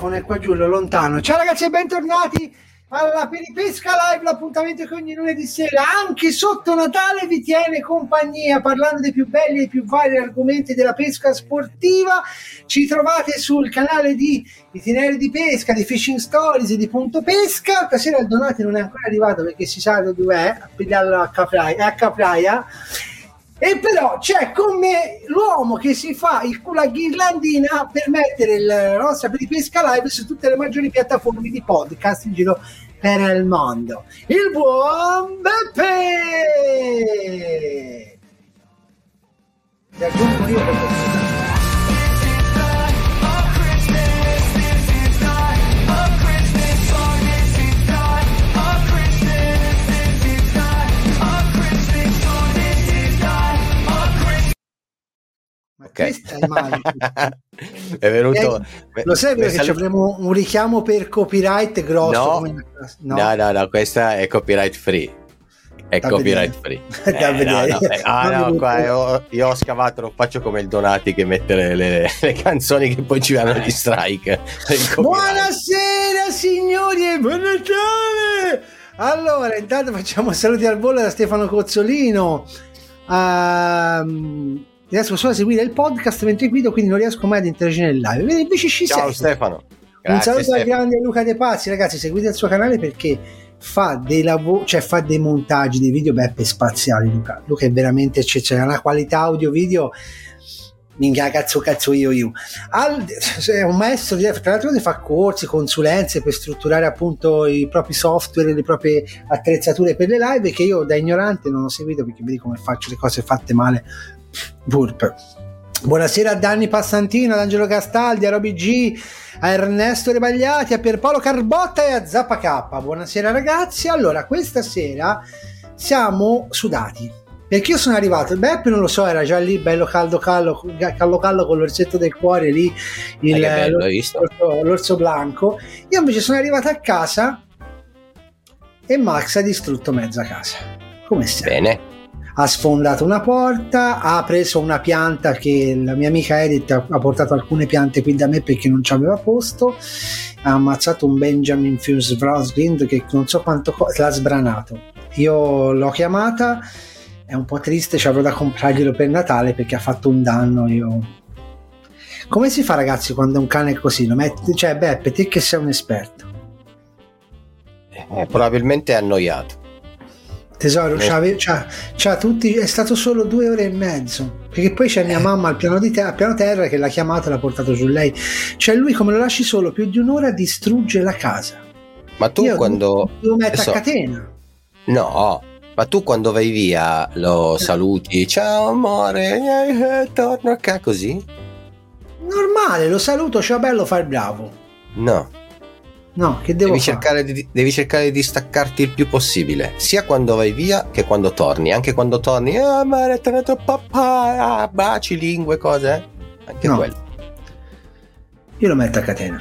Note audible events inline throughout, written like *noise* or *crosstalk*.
microfono? È qua giù, lontano. Ciao ragazzi e bentornati alla Peripesca Live, l'appuntamento che ogni lunedì sera, anche sotto Natale, vi tiene compagnia parlando dei più belli e più vari argomenti della pesca sportiva. Ci trovate sul canale di Itinerari di Pesca, di Fishing Stories e di Punto Pesca. Stasera il Donati non è ancora arrivato perché si sa dove è, a a Capraia. A Capraia e però c'è con me l'uomo che si fa il culo a ghirlandina per mettere la nostra pesca live su tutte le maggiori piattaforme di podcast in giro per il mondo. Il buon Beppe! Ti aggiungo io perché... ok. *laughs* è venuto. Eh, lo sai perché salut- avremo un richiamo per copyright grosso? No, no, no, no, no, questa è copyright free. È da copyright free. *laughs* Da eh, no, no, eh, ah, no, qua, io, io, ho scavato, non faccio come il Donati che mette le, le, le canzoni che poi ci vanno gli strike. *laughs* Buonasera signori e buon Natale! Allora, intanto facciamo saluti al volo da Stefano Cozzolino. Um, riesco solo a seguire il podcast mentre guido, quindi non riesco mai ad interagire nel live. Invece ci Ciao sei. Stefano. Grazie, Un saluto Stefano. al grande Luca De Pazzi, ragazzi, seguite il suo canale perché fa dei lavori, cioè fa dei montaggi, dei video beppe spaziali, Luca. Luca è veramente eccezionale, una qualità audio video minchia cazzo cazzo io io Al, è un maestro di tra l'altro fa corsi consulenze per strutturare appunto i propri software le proprie attrezzature per le live che io da ignorante non ho seguito perché vedi come faccio le cose fatte male Burp. Buonasera a Danni Passantino, ad Angelo Castaldi, a Roby G, a Ernesto Rebagliati, a Pierpaolo Carbotta e a Zappa K. Buonasera ragazzi. Allora, questa sera siamo sudati. Perché io sono arrivato, Beppe non lo so, era già lì bello caldo caldo, caldo caldo con l'orsetto del cuore lì, il, bello, l'orso, l'orso blanco. Io invece sono arrivato a casa e Max ha distrutto mezza casa. Come stai? Bene ha sfondato una porta, ha preso una pianta che la mia amica Edith ha, portato alcune piante qui da me perché non ci aveva posto, ha ammazzato un Benjamin Fuse Rosalind che non so quanto co- l'ha sbranato. Io l'ho chiamata, è un po' triste, ci avrò da comprarglielo per Natale perché ha fatto un danno. Io... Come si fa ragazzi quando un cane è così? Lo metti... Cioè Beppe, te che sei un esperto. Eh, probabilmente è annoiato. Tesoro, c'ha, c'ha, c'ha, tutti, è stato solo due ore e mezzo. Perché poi c'è mia eh. mamma al piano, di te, al piano terra che l'ha chiamato e l'ha portato su lei. Cioè, lui, come lo lasci solo più di un'ora, distrugge la casa. Ma tu Io quando. Devo mettere a catena. No, ma tu quando vai via lo eh. saluti, ciao amore, eh, eh, torno a casa così? Normale, lo saluto, ciao bello, fai il bravo. No. No, che devo devi cercare, di, devi cercare di staccarti il più possibile, sia quando vai via che quando torni. Anche quando torni, ah, ma è tornato papà, ah, baci, lingue, cose. Eh? Anche no. quello. Io lo metto a catena.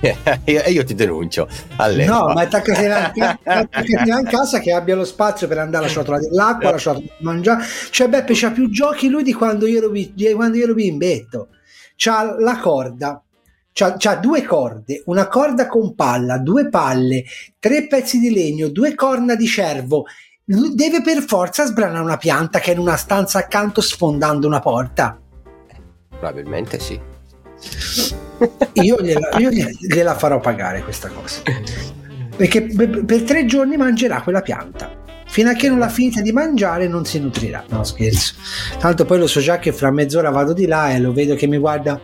*laughs* e io ti denuncio all'epoca. no ma metto a *laughs* catena, in casa che abbia lo spazio per andare a ciotolare dell'acqua la ciotolare di mangiare cioè Beppe c'ha più giochi lui di quando io ero, quando io ero bimbetto c'ha la corda C'ha, c'ha, due corde, una corda con palla, due palle, tre pezzi di legno, due corna di cervo. Deve per forza sbranare una pianta che è in una stanza accanto sfondando una porta. Probabilmente sì. *laughs* Io gliela, io gliela farò pagare questa cosa. Perché per, per tre giorni mangerà quella pianta fino a che non l'ha finita di mangiare non si nutrirà. No, scherzo. Tanto poi lo so già che fra mezz'ora vado di là e lo vedo che mi guarda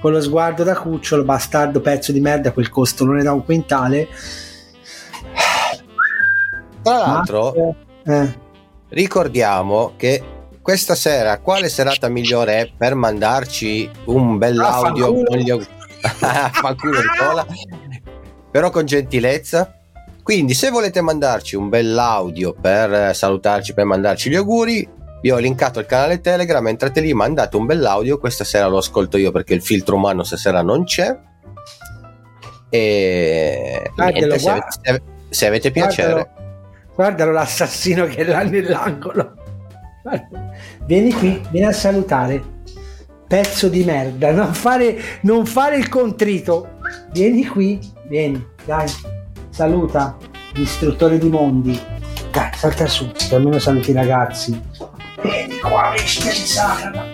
con lo sguardo da cucciolo, bastardo pezzo di merda, quel costolone da un quintale. Tra l'altro, eh. ricordiamo che questa sera quale serata migliore è per mandarci un bell'audio ah, gli *laughs* fanculo di cola, però con gentilezza. Quindi, se volete mandarci un bell'audio per salutarci, per mandarci gli auguri, vi ho linkato il canale Telegram, entrate lì, mandate un bell'audio, questa sera lo ascolto io perché il filtro umano stasera non c'è. E niente, se, avete, se, avete, piacere. Guardalo, guardalo l'assassino che è là nell'angolo. Vieni qui, vieni a salutare. pezzo di merda, non fare, non fare il contrito. Vieni qui, vieni, dai, saluta, distruttore di mondi. Dai, salta su, almeno saluti i ragazzi. Vieni qua, bestia di Satana.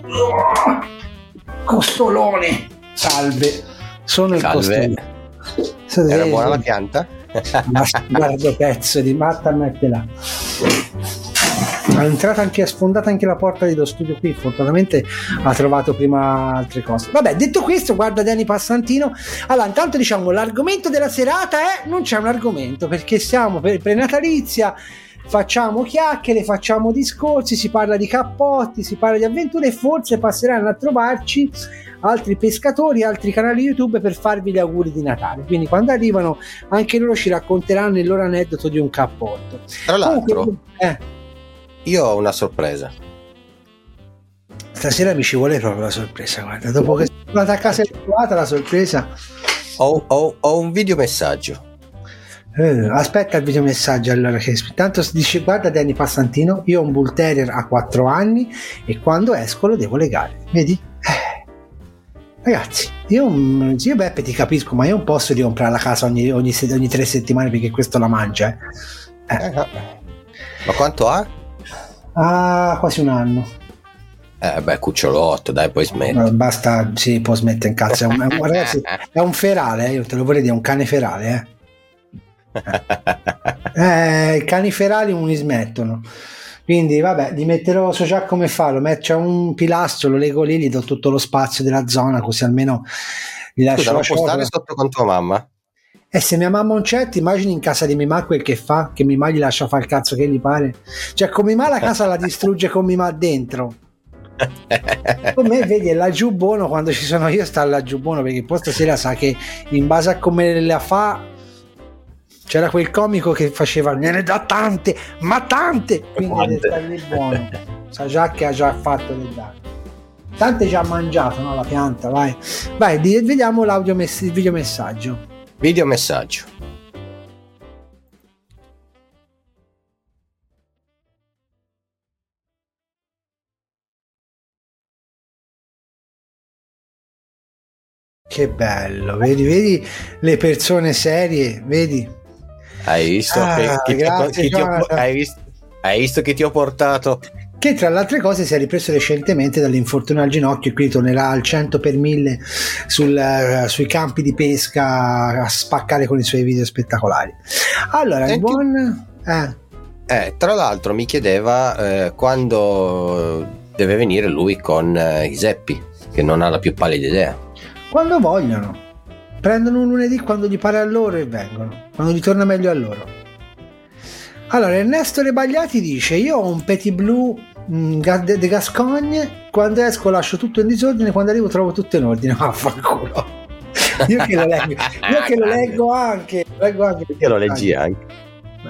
Costolone. Salve, sono Salve. il costolone. Era buona la pianta? Ma guarda pezzo di matta, mettela è entrata anche, ha sfondato anche la porta dello studio qui. Fortunatamente ha trovato prima altre cose. Vabbè, detto questo, guarda Dani Passantino. Allora, intanto diciamo l'argomento della serata è non c'è un argomento perché siamo per prenatalizia. Facciamo chiacchiere, facciamo discorsi, si parla di cappotti, si parla di avventure e forse passeranno a trovarci altri pescatori, altri canali YouTube per farvi gli auguri di Natale. Quindi quando arrivano anche loro ci racconteranno il loro aneddoto di un cappotto. Tra l'altro, Comunque, eh, io ho una sorpresa. Stasera mi ci vuole proprio la sorpresa, guarda. Dopo che sono andata a casa e trovata la sorpresa. Ho, ho, ho un videomessaggio. Eh, aspetta il videomessaggio allora che tanto si dice guarda Danny Passantino io ho un bull terrier a 4 anni e quando esco lo devo legare vedi eh. ragazzi io, io Beppe ti capisco ma io non posso ricomprare la casa ogni, ogni, ogni, tre settimane perché questo la mangia eh. Eh. ma quanto ha? Ah, quasi un anno. Eh beh, cucciolotto, dai, poi smetti. Basta, sì, può smettere in cazzo. È un, è un, ragazzi, è un ferale, eh, io te lo vorrei dire, è un cane ferale, eh. *laughs* eh I cani ferali non li smettono. Quindi, vabbè, gli metterò, so già come farlo. C'è un pilastro, lo lego lì, gli do tutto lo spazio della zona, così almeno gli lascio. Scusa, non può stare sotto con tua mamma? E se mia mamma non c'è, ti immagini in casa di Mimà quel che fa? Che Mimà gli lascia fare il cazzo che gli pare? Cioè, con Mimà la casa la distrugge con Mimà dentro. *laughs* Come vedi, è laggiù buono quando ci sono io, sta laggiù buono perché poi stasera sa che in base a come la fa c'era quel comico che faceva ne dà tante, ma tante, quindi deve stare lì buono. Sa già che ha già fatto le date. Tante già mangiato, no? La pianta, vai. Vai, vediamo l'audio mess- il videomessaggio. Video messaggio. Che bello, vedi, vedi le persone serie, vedi? Hai visto, ah, che, che grazie, ti ho, che ti ho, hai, visto, hai visto che ti ho portato che tra le altre cose si è ripreso recentemente dall'infortunio al ginocchio e quindi tornerà al 100 per 1000 sul, uh, sui campi di pesca a spaccare con i suoi video spettacolari. Allora, il buon... Eh. Eh, tra l'altro mi chiedeva eh, quando deve venire lui con eh, i Zeppi, che non ha la più pallida idea. Quando vogliono. Prendono un lunedì quando gli pare a loro e vengono, quando gli torna meglio a loro. Allora, Ernesto Rebagliati dice: Io ho un petit blu Mm, de Gascogne quando esco lascio tutto in disordine quando arrivo trovo tutto in ordine. *laughs* Vaffanculo. Io che lo leggo io che lo leggo anche, leggo anche io lo leggi anche.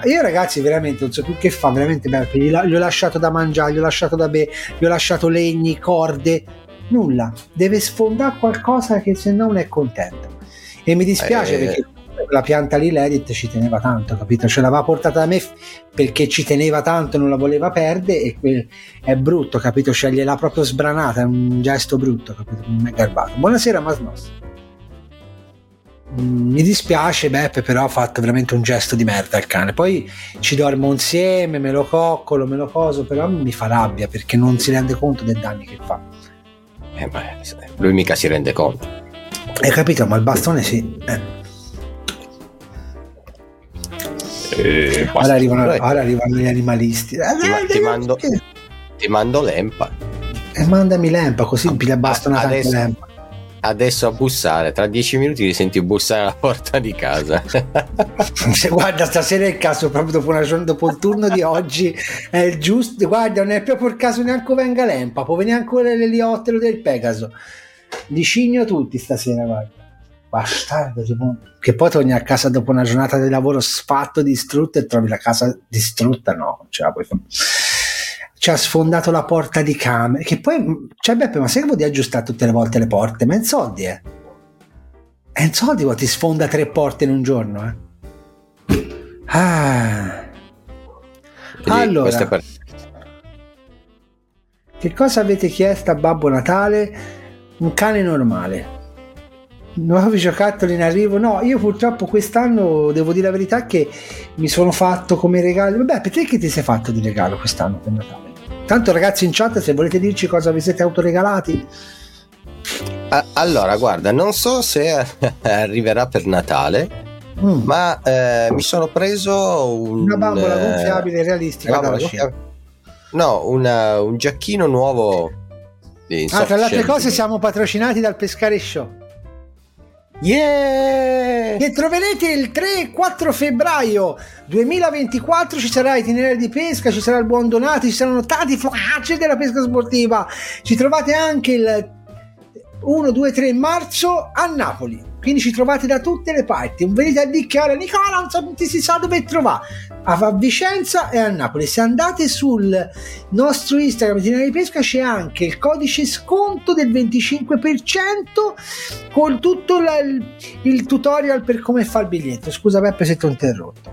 io ragazzi veramente non so più che fa veramente bene gli, gli ho lasciato da mangiare gli ho lasciato da bere gli ho lasciato legni corde nulla. Deve sfondare qualcosa che se no non è contento e mi dispiace eh, perché la pianta lì l'Edit ci teneva tanto, capito? Ce l'aveva portata da me perché ci teneva tanto, non la voleva perdere e que- è brutto, capito? Cioè gliel'ha proprio sbranata, è un gesto brutto, capito? Non è garbato. Buonasera Masnos. Mm, mi dispiace Beppe, però ha fatto veramente un gesto di merda il cane. Poi ci dormo insieme, me lo coccolo, me lo coso, però mi fa rabbia perché non si rende conto dei danni che fa. Eh, ma lui mica si rende conto. Hai capito? Ma il bastone sì. Eh. Eh, ora, arrivano, ora, arrivano, gli animalisti. Eh, ti, eh, ti, mando, ti mando l'empa. E eh, mandami l'empa così ah, piglia bastona adesso, l'empa. Adesso a bussare, tra dieci minuti li senti bussare alla porta di casa. *laughs* guarda, stasera è il caso, proprio dopo, una, dopo il turno di oggi, è il giusto. Guarda, non è proprio il caso neanche venga l'empa, può venire ancora l'eliottero del Pegaso. Li cigno tutti stasera, guarda bastardo, tipo, che poi torni a casa dopo una giornata di lavoro sfatto, distrutto e trovi la casa distrutta, no, ce la puoi fare. Ci ha sfondato la porta di camera, che poi, cioè Beppe, ma sai che vuol dire aggiustare tutte le volte le porte? Ma in soldi, eh? È in soldi quando ti sfonda tre porte in un giorno, eh? Ah. Allora, per... che cosa avete chiesto a Babbo Natale? Un cane normale. Nuovi giocattoli in arrivo. No, io purtroppo quest'anno devo dire la verità che mi sono fatto come regalo. Vabbè, per te che ti sei fatto di regalo quest'anno per Natale? Tanto ragazzi in chat se volete dirci cosa vi siete autoregalati. Allora, guarda, non so se *laughs* arriverà per Natale, mm. ma eh, mi sono preso un, una bambola eh, gonfiabile realistica. Gonfiabile. No, una, un giacchino nuovo. Ah, tra le altre cose siamo patrocinati dal Pescare Show. Yeah! Che troverete il 3 e 4 febbraio 2024 ci sarà itinerario di pesca, ci sarà il buon Donati, ci saranno tanti flash della pesca sportiva. Ci trovate anche il 1, 2, 3 marzo a Napoli. Quindi ci trovate da tutte le parti. Venite a dichiarare Nicola, non, so, non si sa dove trovare. A Vicenza e a Napoli. Se andate sul nostro Instagram di Pesca c'è anche il codice sconto del 25% con tutto la, il, il tutorial per come fa il biglietto. Scusa Peppe se ti ho interrotto.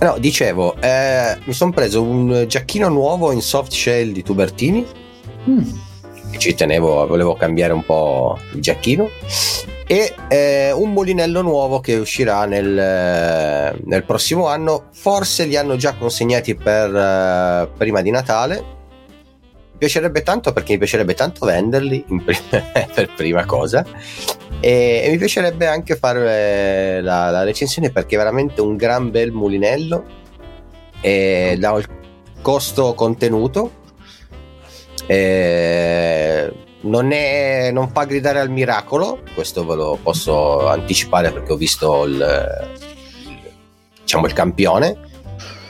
No, dicevo, eh, mi sono preso un giacchino nuovo in soft shell di Tubertini. Mm ci tenevo, volevo cambiare un po' il giacchino e eh, un molinello nuovo che uscirà nel, nel, prossimo anno. Forse li hanno già consegnati per uh, prima di Natale. Mi piacerebbe tanto perché mi piacerebbe tanto venderli prima, *laughs* per prima cosa. E, e, mi piacerebbe anche fare la, la, recensione perché è veramente un gran bel mulinello e da il costo contenuto. Eh, non, è, non, fa gridare al miracolo, questo ve lo posso anticipare perché ho visto il, diciamo, il campione,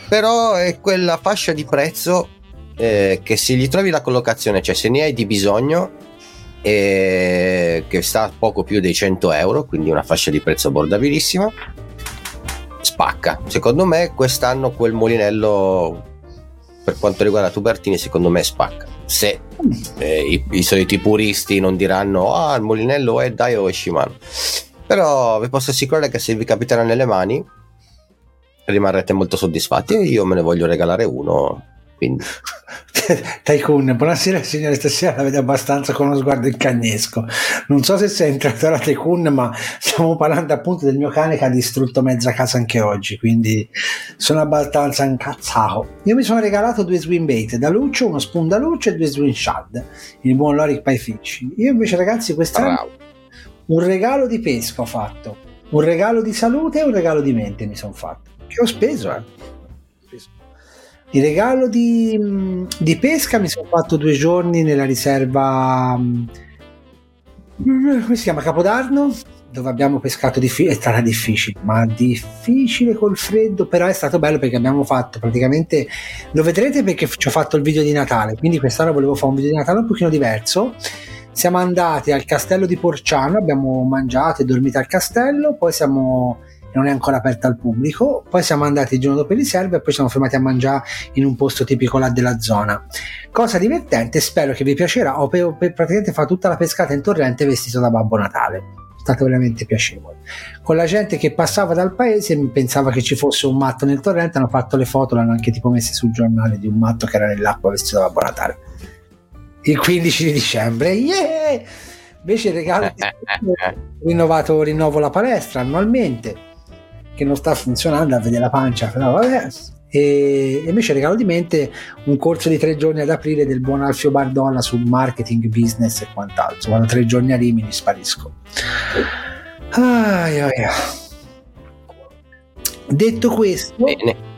però è quella fascia di prezzo eh, che se gli trovi la collocazione, cioè se ne hai di bisogno, eh, che sta a poco più dei 100 euro, quindi una fascia di prezzo abbordabilissima, spacca. Secondo me quest'anno quel molinello per quanto riguarda Tubertini secondo me spacca. Se eh, i, i, soliti puristi non diranno ah il molinello è Dai o Shimano però vi posso assicurare che se vi capiterà nelle mani rimarrete molto soddisfatti. Io me ne voglio regalare uno quindi. Tycoon, buonasera signore, stasera la vedo abbastanza con uno sguardo incagnesco. Non so se sei entrato alla Tycoon, ma stiamo parlando appunto del mio cane che ha distrutto mezza casa anche oggi, quindi sono abbastanza incazzato. Io mi sono regalato due swim bait da Lucio, uno spoon da Lucio e due swim shad, il buon Loric Pie Fish. Io invece ragazzi quest'anno Bravo. un regalo di pesca ho fatto, un regalo di salute e un regalo di mente mi sono fatto, che ho speso eh il regalo di, di, pesca mi sono fatto due giorni nella riserva mm, come si chiama Capodarno? Dove abbiamo pescato difficile è stata difficile ma difficile col freddo però è stato bello perché abbiamo fatto praticamente lo vedrete perché ci ho fatto il video di Natale quindi quest'anno volevo fare un video di Natale un pochino diverso. Siamo andati al castello di Porciano abbiamo mangiato e dormito al castello poi siamo non è ancora aperta al pubblico. Poi siamo andati il giorno dopo in riserva e poi siamo fermati a mangiare in un posto tipico là della zona. Cosa divertente, spero che vi piacerà. Ho pe- pe- praticamente fatto tutta la pescata in torrente vestito da Babbo Natale. È stato veramente piacevole. Con la gente che passava dal paese pensava che ci fosse un matto nel torrente, hanno fatto le foto, l'hanno anche tipo messe sul giornale di un matto che era nell'acqua vestito da Babbo Natale. Il 15 di dicembre, yeah! Invece il regalo *laughs* rinnovato, rinnovo la palestra annualmente che non sta funzionando a vedere la pancia, però vabbè. E invece regalo di mente un corso di tre giorni ad aprile del buon Alfio Bardolla su marketing, business e quant'altro. Vado tre giorni a Rimini, sparisco. Ai, ai, Detto questo, Bene.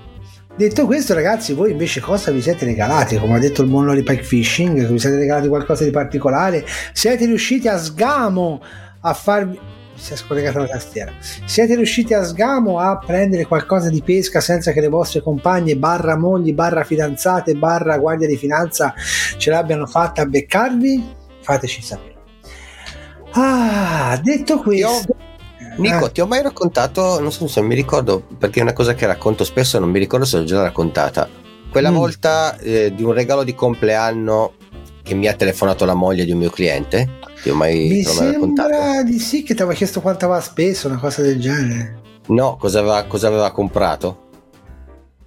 Detto questo, ragazzi, voi invece cosa vi siete regalati? Come ha detto il buon Lollipike Fishing, vi siete regalati qualcosa di particolare? Siete riusciti a sgamo a farvi si è scollegata la tastiera. Siete riusciti a sgamo a prendere qualcosa di pesca senza che le vostre compagne, barra mogli, barra fidanzate, barra guardia di finanza ce l'abbiano fatta a beccarvi? Fateci sapere. Ah, detto questo. Nico, eh. ti ho mai raccontato, non so se mi ricordo, perché è una cosa che racconto spesso, non mi ricordo se l'ho già raccontata. Quella mm. volta eh, di un regalo di compleanno che mi ha telefonato la moglie di un mio cliente ti ho mai, Mi sembra di sì che ti aveva chiesto quanto aveva speso, una cosa del genere. No, cosa aveva, cosa aveva comprato?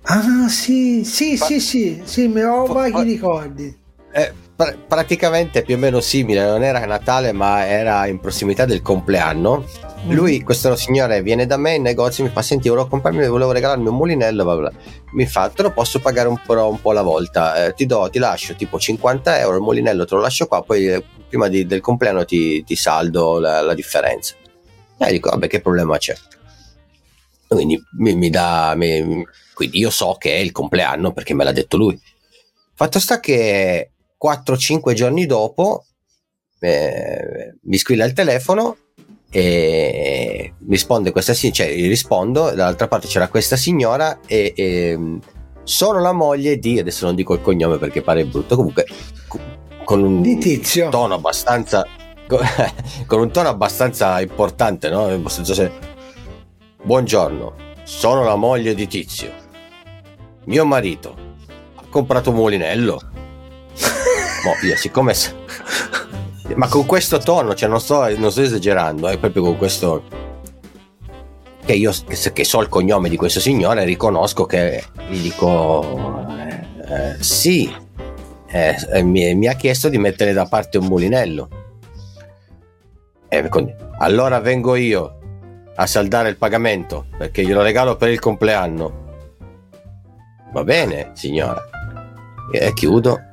Ah, sì, sì, Fa... sì, sì, sì, mi ho vaghi ricordi. Eh, pr- praticamente più o meno simile, non era Natale ma era in prossimità del compleanno. Mm. Lui, questo signore, viene da me in negozio mi fa: Senti, volevo comprarmi, volevo regalarmi un mulinello. Bla bla. Mi fa: Te lo posso pagare un po', un po alla volta. Eh, ti do, ti lascio tipo 50 euro. Il mulinello te lo lascio qua. Poi eh, prima di, del compleanno ti, ti saldo la, la, differenza. E dico: Vabbè, che problema c'è? Quindi mi, mi dà. Mi, quindi io so che è il compleanno perché me l'ha detto lui. Fatto sta che 4-5 giorni dopo eh, mi squilla il telefono e risponde questa signora, cioè rispondo, dall'altra parte c'era questa signora e, e, sono la moglie di, adesso non dico il cognome perché pare brutto, comunque con un di tizio. tono abbastanza *laughs* con un tono abbastanza importante, no? Buongiorno, sono la moglie di Tizio. Mio marito ha comprato un mulinello. *laughs* Mo, io siccome ma con questo tono, cioè non sto, non sto esagerando, è proprio con questo che io che so il cognome di questo signore riconosco che gli dico eh, eh, sì eh, eh mi, mi, ha chiesto di mettere da parte un mulinello. Allora vengo io a saldare il pagamento perché glielo regalo per il compleanno. Va bene signora. E chiudo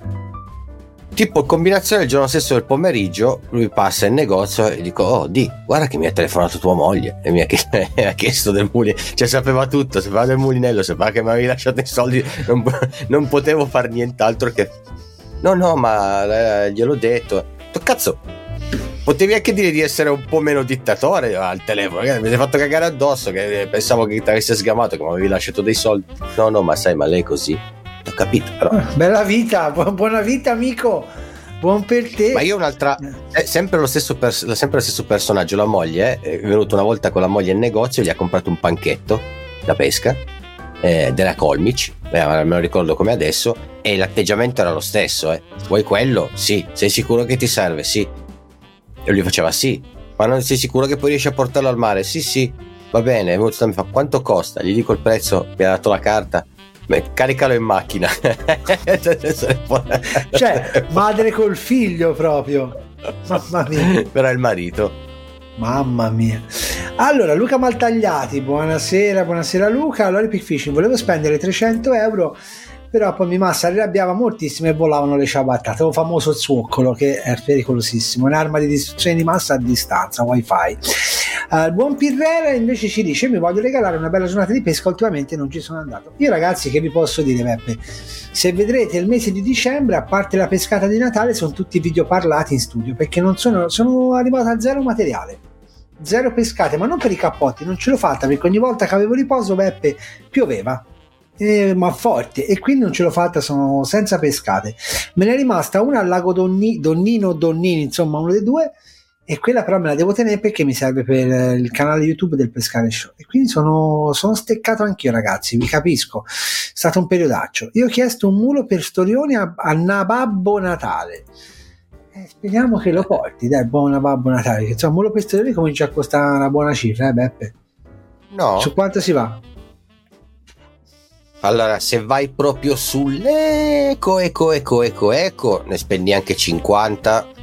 tipo combinazione il giorno stesso del pomeriggio lui passa in negozio e dico oh di guarda che mi ha telefonato tua moglie e mi ha chiesto, *laughs* mi ha chiesto del mulinello cioè sapeva tutto sapeva del mulinello sapeva che mi avevi lasciato i soldi non, non potevo fare nient'altro che no no ma eh, gliel'ho detto. Cazzo potevi anche dire di essere un po' meno dittatore al telefono mi hai fatto cagare addosso che pensavo che ti avesse sgamato che mi avevi lasciato dei soldi. No no ma sai ma lei è così ho capito però. Ah, bella vita, buona vita amico. Buon per te. Ma io un'altra, è sempre lo stesso, pers- sempre lo stesso personaggio, la moglie, è venuto una volta con la moglie in negozio, gli ha comprato un panchetto da pesca eh, della Colmic, eh, me lo ricordo come adesso, e l'atteggiamento era lo stesso. Eh. Vuoi quello? Sì. Sei sicuro che ti serve? Sì. E lui faceva sì. Ma non sei sicuro che poi riesci a portarlo al mare? Sì, sì. Va bene. Mi fa quanto costa? Gli dico il prezzo, mi ha dato la carta. Beh, caricalo in macchina. *laughs* cioè, madre col figlio proprio. Mamma mia. Però il marito. Mamma mia. Allora, Luca Maltagliati, buonasera, buonasera Luca. Allora, Epic Fishing, volevo spendere 300 euro però poi mi massa arrabbiava moltissimo e volavano le ciabattate un famoso zuoccolo che è pericolosissimo un'arma di distruzione di massa a distanza wifi uh, buon Pirrera invece ci dice mi voglio regalare una bella giornata di pesca ultimamente non ci sono andato. Io ragazzi che vi posso dire Beppe? Se vedrete il mese di dicembre a parte la pescata di Natale sono tutti video parlati in studio perché non sono, sono arrivato a zero materiale. Zero pescate ma non per i cappotti non ce l'ho fatta perché ogni volta che avevo riposo Beppe pioveva. Eh, ma forte e quindi non ce l'ho fatta sono senza pescate. Me ne è rimasta una al lago Donni, Donnino Donnini insomma uno dei due e quella però me la devo tenere perché mi serve per il canale YouTube del Pescare Show. E quindi sono, sono steccato anch'io ragazzi vi capisco. È stato un periodaccio. Io ho chiesto un mulo per storioni a, a Nababbo Natale. Eh, speriamo che lo porti dai buon Nababbo Natale che insomma un mulo per storioni comincia a costare una buona cifra eh Beppe? No. Su quanto si va? Allora, se vai proprio sull'eco, eco, eco, eco, eco, ne spendi anche 50.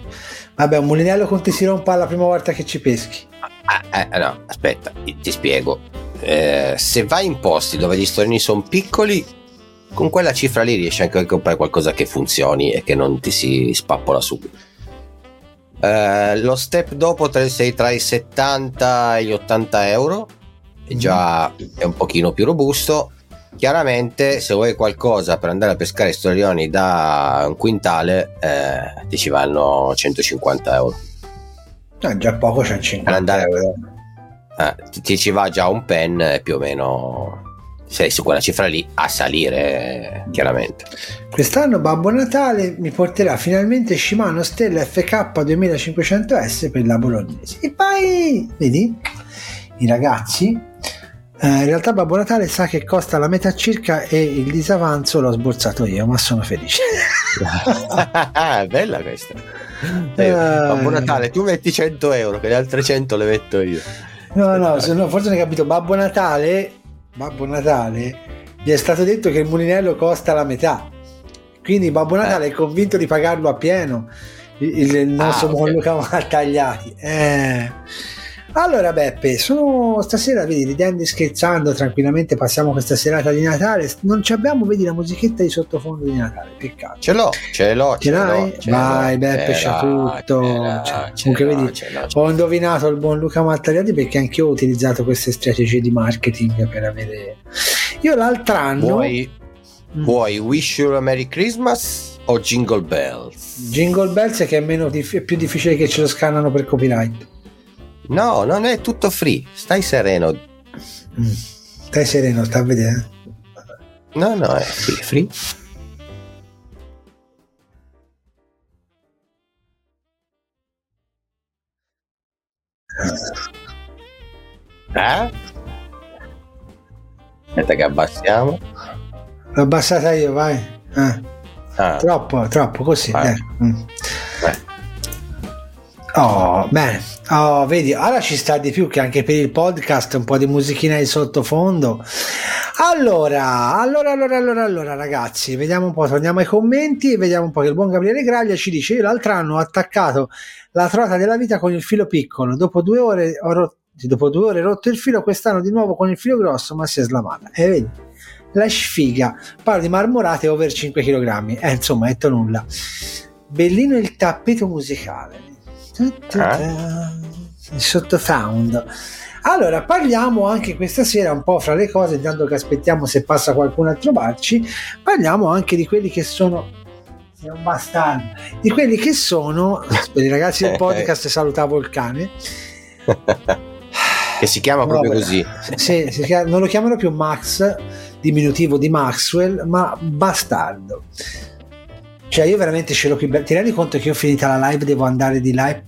Vabbè, un mulinello conti si rompa la prima volta che ci peschi. Ah, eh, no, aspetta, ti spiego. Eh, se vai in posti dove gli storini sono piccoli, con quella cifra lì riesci anche a comprare qualcosa che funzioni e che non ti si spappola subito. Eh, lo step dopo sei tra i 70 e gli 80 euro, già è un pochino più robusto Chiaramente, se vuoi qualcosa per andare a pescare storioni da un quintale, eh, ti ci vanno 150 euro. Eh, già poco c'è 50 andare, euro. Eh, ti, ti, ci va già un pen più o meno sei su quella cifra lì a salire chiaramente quest'anno Babbo Natale mi porterà finalmente Shimano Stella FK 2500S per la Bolognese e poi vedi i ragazzi eh, in realtà Babbo Natale sa che costa la metà circa e il disavanzo l'ho sborsato io, ma sono felice. Ah, *laughs* bella questa. Eh, Babbo Natale, tu metti 100 euro, che le altre 100 le metto io. No, no, no forse non hai capito. Babbo Natale, Babbo Natale, gli è stato detto che il mulinello costa la metà. quindi Babbo Natale eh. è convinto di pagarlo a pieno il, il nostro ah, okay. Luca Mattagliati eh. Allora Beppe, sono stasera, vedi, ridendo e scherzando tranquillamente, passiamo questa serata di Natale, non ci abbiamo, vedi, la musichetta di sottofondo di Natale, peccato. Ce l'ho, ce l'ho, ce, ce l'hai? Ce Vai Beppe, c'è tutto. Cioè, comunque vedi, ho indovinato il buon Luca Mattagliati perché anch'io ho utilizzato queste strategie di marketing per avere... Io l'altro anno... Vuoi, mm. vuoi Wish You a Merry Christmas o Jingle Bells? Jingle Bells è che è, meno, è più difficile che ce lo scannano per copyright. No, non è tutto free. Stai sereno. Mm. Stai sereno, sta a vedere. No, no, è free. free. Eh? Aspetta che abbassiamo. L'ho abbassata io, vai. Eh. Ah. Troppo, troppo, così. Eh. Mm. Oh, bene. Oh, vedi, ora ci sta di più che anche per il podcast un po' di musichina di sottofondo. Allora, allora, allora, allora, allora, ragazzi, vediamo un po', torniamo ai commenti e vediamo un po' che il buon Gabriele Graglia ci dice: Io l'altro anno ho attaccato la trota della vita con il filo piccolo, dopo due ore ho rotto, dopo due ore rotto il filo, quest'anno di nuovo con il filo grosso, ma si è slamata. E vedi, la sfiga, parlo di marmorate over 5 kg, eh, insomma, detto nulla. Bellino il tappeto musicale eh? Sottofound. Allora, parliamo anche questa sera un po' fra le cose, intanto che aspettiamo se passa qualcuno a trovarci, parliamo anche di quelli che sono sei un bastardo, di quelli che sono, per i ragazzi del *laughs* podcast salutavo il cane. *laughs* che si chiama proprio Robert. così. Sì, chiama, non lo chiamano più Max, diminutivo di Maxwell, ma bastardo. Cioè, io veramente ce l'ho qui. Ti rendi conto che io finita la live devo andare di là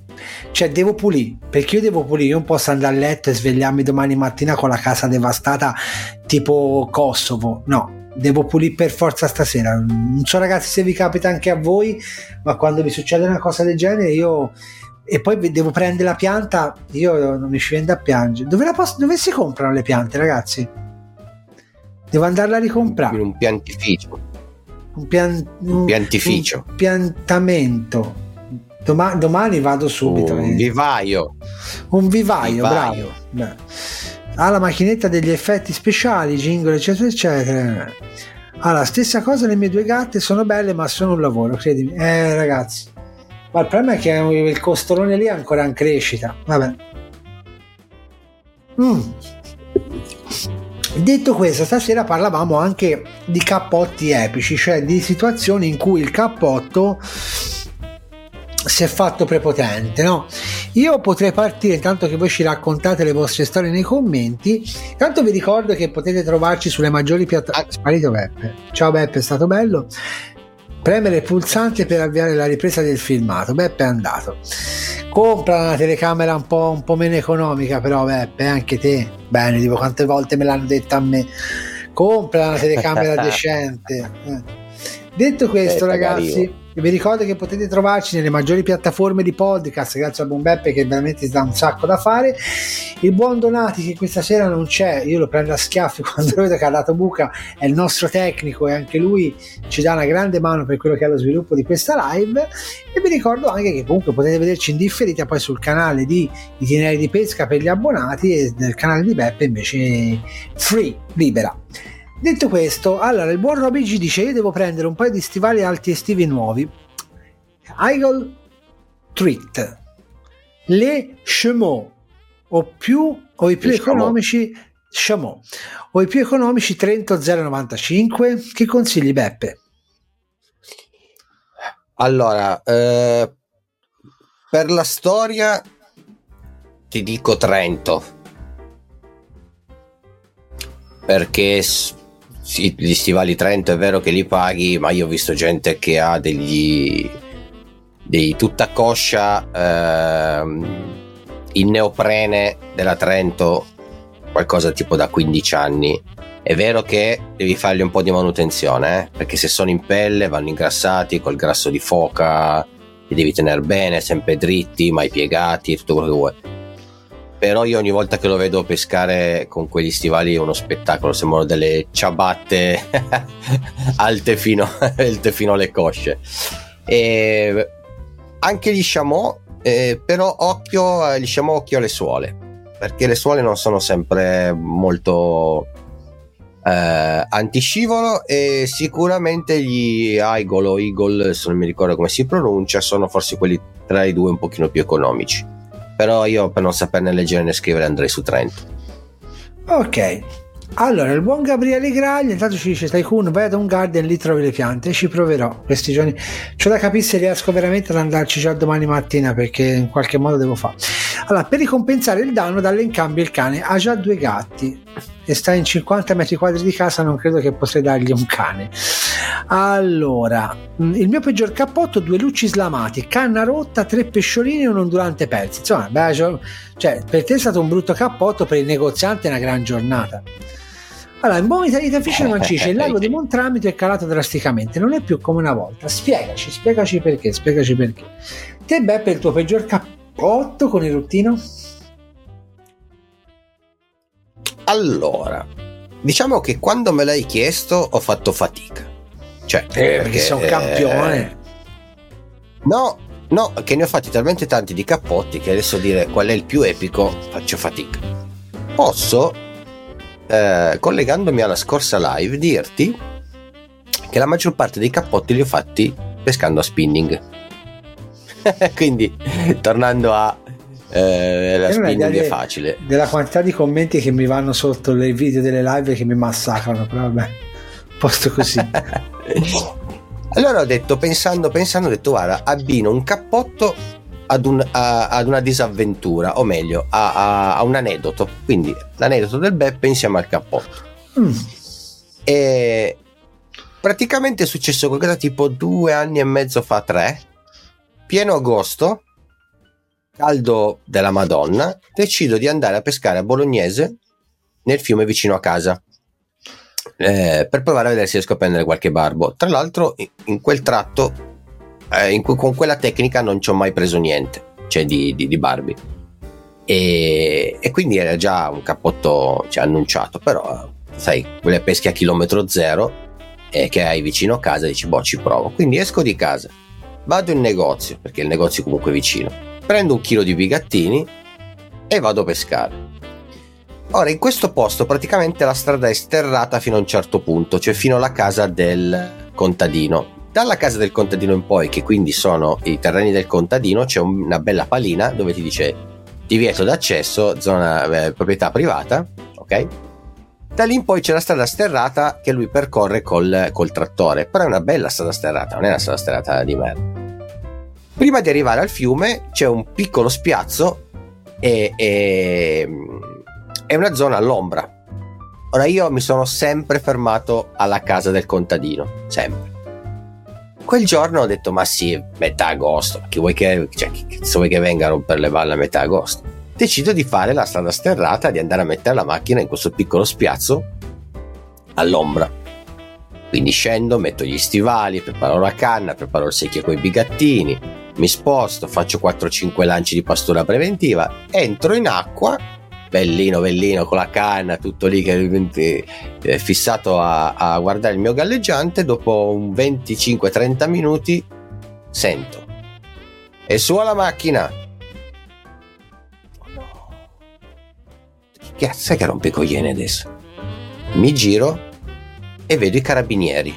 cioè devo pulire perché io devo pulire io non posso andare a letto e svegliarmi domani mattina con la casa devastata tipo Kosovo. No devo pulire per forza stasera. Non so ragazzi se vi capita anche a voi ma quando vi succede una cosa del genere io e poi devo prendere la pianta io non mi ci vendo a piangere. Dove, posso, dove si comprano le piante ragazzi? Devo andarla a ricomprare. In un piantificio un, pian, un, piantificio. Un piantamento. Doma, domani vado subito. Un eh. vivaio. Un vivaio, vivaio. bravo. Ha la macchinetta degli effetti speciali, jingle, eccetera, eccetera. La stessa cosa, le mie due gatte sono belle, ma sono un lavoro, credimi. Eh, ragazzi. Ma il problema è che il costolone lì è ancora in crescita. Vabbè. Mm. Detto questo, stasera parlavamo anche di cappotti epici, cioè di situazioni in cui il cappotto si è fatto prepotente, no? Io potrei partire intanto che voi ci raccontate le vostre storie nei commenti. Intanto vi ricordo che potete trovarci sulle maggiori piattaforme. Ah, sparito Beppe. Ciao Beppe, è stato bello. Premere il pulsante per avviare la ripresa del filmato. Beppe è andato. Compra una telecamera un po', un po meno economica, però Beppe, anche te. Bene, tipo quante volte me l'hanno detto a me. Compra una telecamera *laughs* decente. Eh. Detto questo, eh, ragazzi vi ricordo che potete trovarci nelle maggiori piattaforme di podcast, grazie a Bombeppe che veramente dà un sacco da fare. Il buon Donati che questa sera non c'è, io lo prendo a schiaffi *laughs* quando vedo che ha dato buca, è il nostro tecnico e anche lui ci dà una grande mano per quello che è lo sviluppo di questa live. E vi ricordo anche che comunque potete vederci in differita poi sul canale di Itinerari di Pesca per gli abbonati e nel canale di Beppe invece free, libera. Detto questo, allora il buon Roby ci dice: Io devo prendere un paio di stivali alti estivi nuovi. Eagle Treat, le Chemeaux o più o i più le economici Chameau o i più economici Trento 095 che consigli Beppe? Allora eh, per la storia ti dico Trento. Perché sì, gli stivali Trento è vero che li paghi, ma io ho visto gente che ha degli dei tutta coscia ehm, in neoprene della Trento, qualcosa tipo da 15 anni. È vero che devi fargli un po' di manutenzione, eh? perché se sono in pelle vanno ingrassati col grasso di foca, li devi tenere bene, sempre dritti, mai piegati, tutto quello che vuoi. Però io ogni volta che lo vedo pescare con quegli stivali è uno spettacolo, sembrano delle ciabatte *laughs* alte fino, *laughs* alte fino alle cosce. E anche gli chameau, eh, però occhio, gli chameau occhio alle suole, perché le suole non sono sempre molto eh, antiscivolo e sicuramente gli Eagle o Eagle, se non mi ricordo come si pronuncia, sono forse quelli tra i due un pochino più economici però io per non saperne leggere né scrivere andrei su Trento. Ok, allora, il buon Gabriele Graglia intanto ci dice Tycoon vai ad un garden lì trovi le piante ci proverò. Questi giorni c'ho da capire se riesco veramente ad andarci già domani mattina perché in qualche modo devo fare allora per ricompensare il danno dalle in cambio il cane ha già due gatti e sta in 50 metri quadri di casa non credo che potrei dargli un cane allora mm, il mio peggior cappotto due lucci slamati canna rotta tre pesciolini e un ondulante pezzi insomma beh, cioè per te è stato un brutto cappotto per il negoziante è una gran giornata allora, in buona italiana Fisher Mancice, il lago di Montramito è calato drasticamente, non è più come una volta. Spiegaci, spiegaci perché, spiegaci perché. Te Beppe il tuo peggior cappotto con il ruttino? Allora, diciamo che quando me l'hai chiesto ho fatto fatica. Cioè, eh, perché, perché sei un campione. Eh, no, no, che ne ho fatti talmente tanti di cappotti che adesso dire qual è il più epico faccio fatica. Posso eh, collegandomi alla scorsa live, dirti che la maggior parte dei cappotti li ho fatti pescando a spinning. *laughs* Quindi, tornando a eh, la spinning è facile. Della quantità di commenti che mi vanno sotto le video delle live che mi massacrano, però vabbè, posto così. *laughs* allora ho detto, pensando, pensando, ho detto, guarda, abbino un cappotto ad, un, a, ad una disavventura, o meglio, a, a, a, un aneddoto. Quindi l'aneddoto del Beppe insieme al cappotto. Mm. E praticamente è successo qualcosa tipo due anni e mezzo fa, tre. Pieno agosto, caldo della Madonna, decido di andare a pescare a Bolognese nel fiume vicino a casa. Eh, per provare a vedere se riesco a prendere qualche barbo. Tra l'altro, in quel tratto eh, in, con quella tecnica non ci ho mai preso niente, cioè di, di, di Barbie. E, e, quindi era già un cappotto cioè, annunciato, però sai, quelle pesche a chilometro zero eh, che hai vicino a casa dici boh ci provo. Quindi esco di casa, vado in negozio, perché il negozio è comunque vicino, prendo un chilo di bigattini e vado a pescare. Ora, in questo posto praticamente la strada è sterrata fino a un certo punto, cioè fino alla casa del contadino dalla casa del contadino in poi, che quindi sono i terreni del contadino, c'è una bella palina dove ti dice divieto d'accesso, zona eh, proprietà privata, ok? Da lì in poi c'è la strada sterrata che lui percorre col, col trattore, però è una bella strada sterrata, non è una strada sterrata di merda. Prima di arrivare al fiume c'è un piccolo spiazzo e, e è una zona all'ombra. Ora io mi sono sempre fermato alla casa del contadino, sempre quel giorno ho detto ma sì, metà agosto, chi vuoi che, cioè, chi vuoi che venga a rompere le balle a metà agosto? Decido di fare la strada sterrata, di andare a mettere la macchina in questo piccolo spiazzo all'ombra. Quindi scendo, metto gli stivali, preparo la canna, preparo il secchio con i bigattini, mi sposto, faccio 4-5 lanci di pastura preventiva, entro in acqua bellino bellino con la canna tutto lì che è fissato a, a guardare il mio galleggiante dopo un 25-30 minuti sento e su alla macchina è che coglieni adesso mi giro e vedo i carabinieri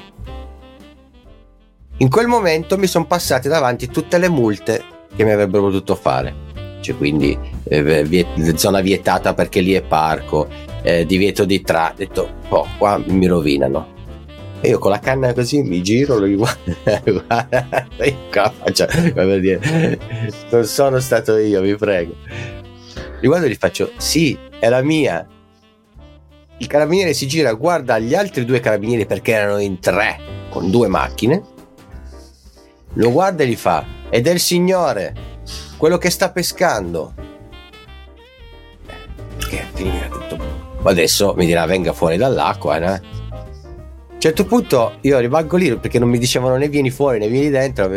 in quel momento mi sono passate davanti tutte le multe che mi avrebbero potuto fare cioè quindi eh, viet- zona vietata perché lì è parco, eh, divieto di tra, ho detto, oh, qua mi rovinano. E io con la canna così mi giro, lo *laughs* guardo, faccio, come dire, non sono stato io, vi prego. Li guardo e gli faccio, sì, è la mia. Il carabiniere si gira, guarda gli altri due carabinieri perché erano in tre, con due macchine, lo guarda e gli fa, ed è il signore, quello che sta pescando. Che finirà tutto. Ma adesso mi dirà venga fuori dall'acqua, eh? A un certo punto io rimango lì perché non mi dicevano né vieni fuori né vieni dentro.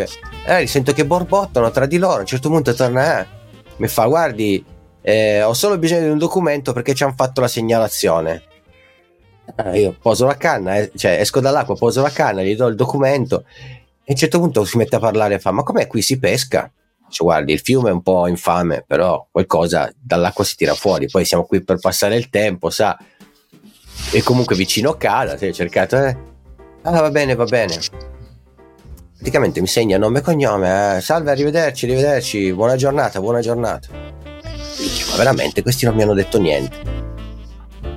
Eh, sento che borbottano tra di loro. A un certo punto torna, eh, mi fa guardi, eh, ho solo bisogno di un documento perché ci hanno fatto la segnalazione. Ah, io poso la canna, eh, cioè esco dall'acqua, poso la canna, gli do il documento e a un certo punto si mette a parlare e fa: Ma com'è qui si pesca? Cioè, guardi, il fiume è un po' infame, però qualcosa dall'acqua si tira fuori. Poi siamo qui per passare il tempo, sa. E comunque vicino a casa, si è cercato, eh. Ah, va bene, va bene. Praticamente mi segna nome e cognome, eh. salve, arrivederci, arrivederci, buona giornata, buona giornata. Ma veramente questi non mi hanno detto niente.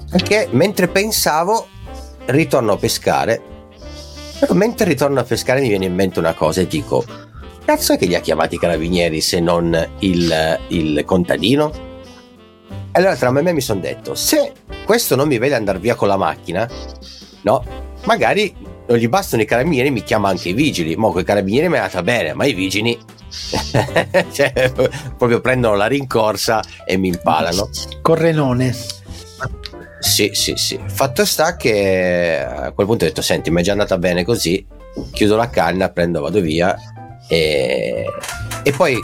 Perché mentre pensavo, ritorno a pescare. Però mentre ritorno a pescare mi viene in mente una cosa e dico: Cazzo è che li ha chiamati i carabinieri se non il, il contadino? Allora tra me e me mi sono detto: se questo non mi vede andare via con la macchina, no, magari non gli bastano i carabinieri, mi chiama anche i vigili. Mo' con i carabinieri mi è andata bene, ma i vigili *laughs* cioè, proprio prendono la rincorsa e mi impalano. Correnone. Sì, sì, sì. Fatto sta che a quel punto ho detto: Senti, mi è già andata bene così. Chiudo la canna, prendo, vado via. E, e poi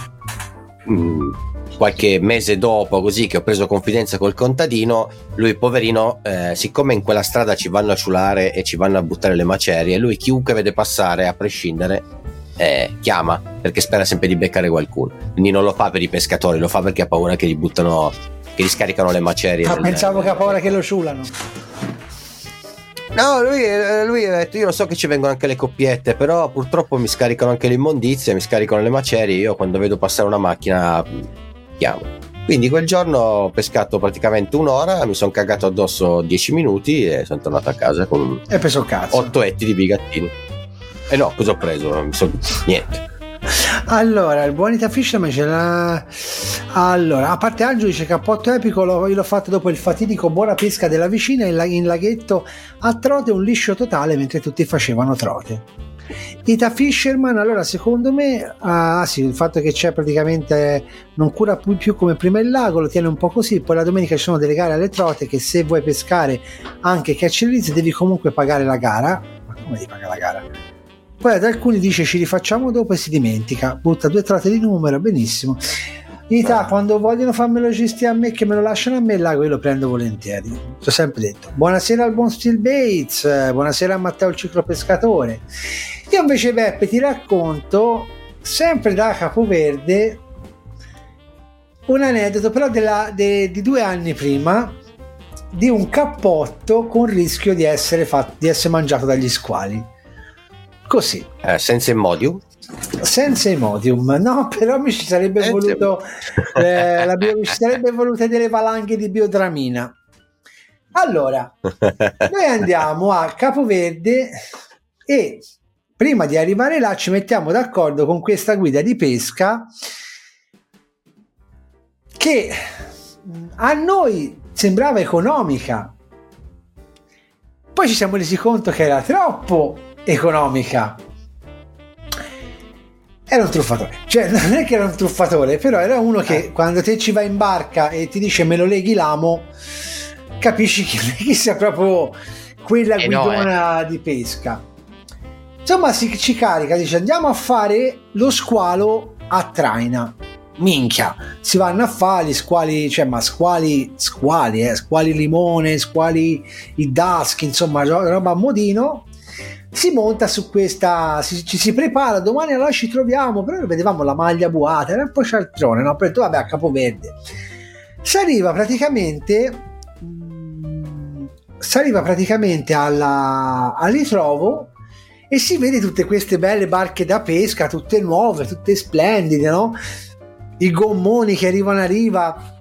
mh, mm, qualche mese dopo, così che ho preso confidenza col contadino, lui, poverino, eh, siccome in quella strada ci vanno a ciulare e ci vanno a buttare le macerie, lui, chiunque vede passare, a prescindere, eh, chiama perché spera sempre di beccare qualcuno. Quindi non lo fa per i pescatori, lo fa perché ha paura che gli buttano che gli scaricano le macerie. Ah, pensavo che ha paura che lo ciulano. No, lui, eh, lui, ha detto: Io lo so che ci vengono anche le coppiette, però purtroppo mi scaricano anche le immondizie, mi scaricano le macerie. Io quando vedo passare una macchina chiamo. Quindi quel giorno ho pescato praticamente un'ora, mi sono cagato addosso 10 minuti e sono tornato a casa con e cazzo. 8 etti di bigattini. E no, cosa ho preso? Niente. Allora, il buonita Fisherman ce l'ha. Allora, a parte Angelo dice cappotto epico, l'ho, l'ho fatto dopo il fatidico buona pesca della vicina in, in laghetto a trote, un liscio totale mentre tutti facevano trote. Ita Fisherman, allora secondo me, ah sì, il fatto che c'è praticamente non cura più, più, come prima il lago, lo tiene un po' così, poi la domenica ci sono delle gare alle trote che se vuoi pescare anche catch release devi comunque pagare la gara. Ma come devi pagare la gara? Poi ad alcuni dice ci rifacciamo dopo e si dimentica, butta due trote di numero, benissimo. In Italia, quando vogliono farmelo gestire a me, che me lo lasciano a me, il lago io lo prendo volentieri. Ti ho sempre detto. Buonasera al buon Steel Bates, buonasera a Matteo il ciclopescatore. Io invece, Beppe, ti racconto, sempre da Capoverde, un aneddoto, però della, de, di due anni prima, di un cappotto con rischio di essere, fatto, di essere mangiato dagli squali. Così. Eh, senza Imodium? Senza Imodium, no, però mi ci sarebbe senza voluto eh, la bio, mi ci sarebbe volute delle valanghe di biodramina. Allora, noi andiamo a Capoverde e prima di arrivare là ci mettiamo d'accordo con questa guida di pesca che a noi sembrava economica. Poi ci siamo resi conto che era troppo economica. Era un truffatore, cioè *laughs* non è che era un truffatore, però era uno che eh. quando te ci vai in barca e ti dice me lo leghi l'amo, capisci che non è che sia proprio quella eh guidona no, eh. di pesca. Insomma, si, ci carica, dice andiamo a fare lo squalo a traina. Minchia, si vanno a fare gli squali, cioè, ma squali, squali, eh, squali limone, squali i dusk, insomma, roba a modino si monta su questa, si, ci si prepara, domani allora ci troviamo, però vedevamo la maglia buata, era un po' cialtrone, no? Detto vabbè a Capoverde. Si arriva praticamente, mh, si arriva praticamente alla, al ritrovo e si vede tutte queste belle barche da pesca, tutte nuove, tutte splendide, no? I gommoni che arrivano a riva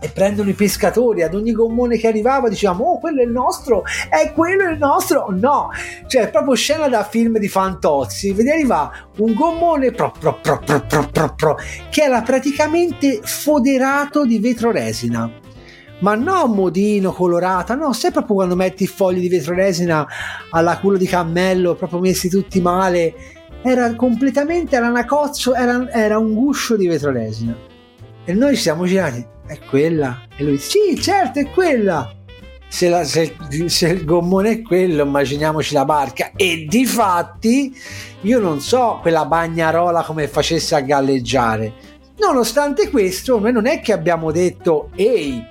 e prendono i pescatori ad ogni gommone che arrivava dicevamo oh quello è il nostro è quello il nostro no cioè proprio scena da film di fantozzi. Vedi arriva un gommone pro, pro, pro, pro, che era praticamente foderato di vetro resina ma non modino colorata no sai proprio quando metti i fogli di vetro resina alla culo di cammello proprio messi tutti male? Era completamente era una cozzo era, era un guscio di vetro resina e noi siamo girati è quella? E lui, sì, certo, è quella. Se, la, se, se, il gommone è quello, immaginiamoci la barca. E di fatti, io non so quella bagnarola come facesse a galleggiare. Nonostante questo, noi non è che abbiamo detto ehi,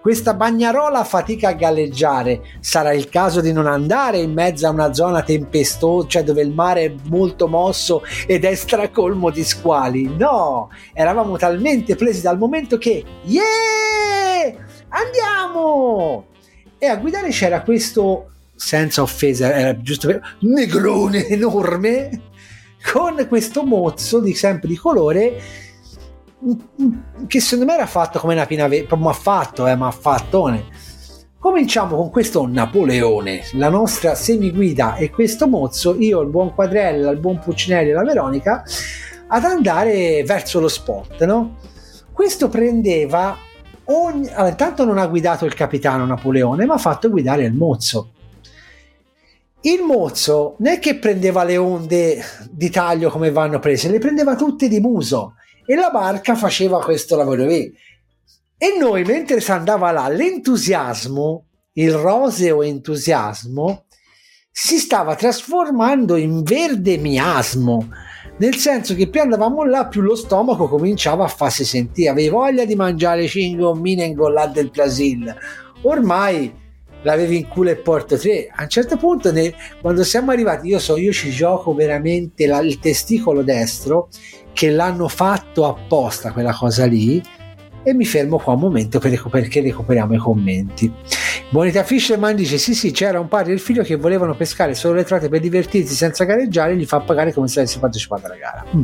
questa bagnarola fatica a galleggiare, sarà il caso di non andare in mezzo a una zona tempestosa, cioè dove il mare è molto mosso ed è stracolmo di squali. No, eravamo talmente presi dal momento che, yeah, andiamo! E a guidare c'era questo, senza offesa, era giusto per negrone enorme, con questo mozzo di sempre di colore che secondo me era fatto come una pinavera, proprio affatto, eh, ma affattone. Cominciamo con questo Napoleone, la nostra semiguida e questo mozzo, io, il buon Quadrella, il buon Puccinelli e la Veronica, ad andare verso lo spot, no? Questo prendeva ogni... Allora, intanto non ha guidato il capitano Napoleone, ma ha fatto guidare il mozzo. Il mozzo non è che prendeva le onde di taglio come vanno prese, le prendeva tutte di muso e la barca faceva questo lavoro lì. E noi mentre si andava là, l'entusiasmo, il roseo entusiasmo, si stava trasformando in verde miasmo, nel senso che più andavamo là, più lo stomaco cominciava a farsi sentire, avevi voglia di mangiare cingommine ingollate del Brasil. Ormai l'avevi in culo e porto tre. A un certo punto, ne, quando siamo arrivati, io so, io ci gioco veramente la, il testicolo destro che l'hanno fatto apposta quella cosa lì e mi fermo qua un momento per, perché recuperiamo i commenti. Bonita Fisherman dice: Sì, sì, c'era un padre e il figlio che volevano pescare solo le trote per divertirsi senza gareggiare, gli fa pagare come se avessi partecipato alla gara. Mm.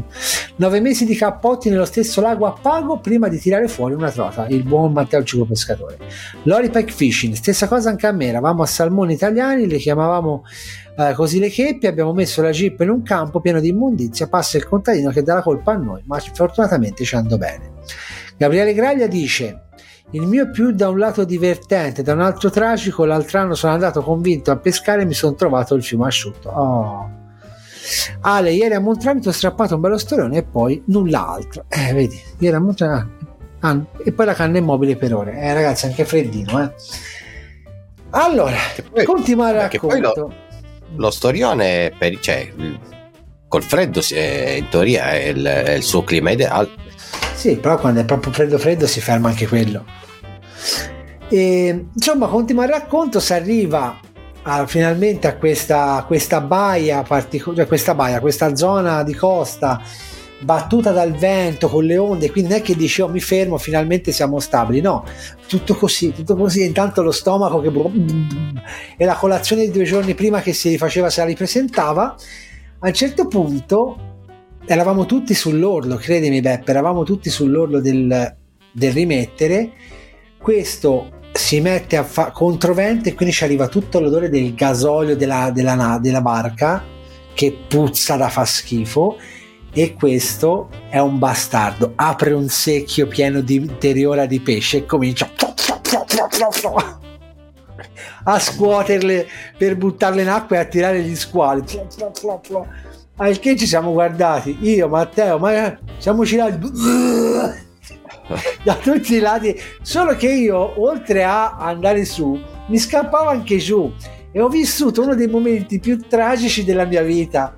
Nove mesi di cappotti nello stesso lago a pago prima di tirare fuori una trota. Il buon Matteo Cico Pescatore. Lori Pack Fishing, stessa cosa anche a me. Eravamo a salmoni italiani, le chiamavamo eh, così le cheppie, abbiamo messo la jeep in un campo pieno di immondizia. Passa il contadino che dà la colpa a noi, ma fortunatamente ci andò bene. Gabriele Graglia dice il mio più da un lato divertente, da un altro tragico, l'altro anno sono andato convinto a pescare e mi sono trovato il fiume asciutto. Oh. Ale, ieri a Montramito ho strappato un bello storone e poi null'altro. Eh, vedi, ieri a Montramito... Ah, e poi la canna immobile per ore. Eh, ragazzi, anche freddino, eh. Allora, poi, continuare a racconto. Lo, lo, storione, per, cioè, col freddo, in teoria, è il, è il suo clima ideale sì, però quando è proprio freddo freddo si ferma anche quello. E, insomma, continua il racconto, si arriva a, finalmente a questa, questa baia particolare, cioè questa baia, questa zona di costa battuta dal vento con le onde, quindi non è che dici oh mi fermo, finalmente siamo stabili, no, tutto così, tutto così, intanto lo stomaco che e la colazione di due giorni prima che si rifaceva se la ripresentava, a un certo punto eravamo tutti sull'orlo, credimi Beppe, eravamo tutti sull'orlo del, del rimettere, questo si mette a fa- controvento e quindi ci arriva tutto l'odore del gasolio della, della, della barca che puzza da fa schifo. E questo è un bastardo. Apre un secchio pieno di interiora di pesce e comincia a scuoterle per buttarle in acqua e a tirare gli squali al che ci siamo guardati? Io, Matteo, ma siamo girati *laughs* da tutti i lati. Solo che io oltre a andare su mi scappavo anche giù e ho vissuto uno dei momenti più tragici della mia vita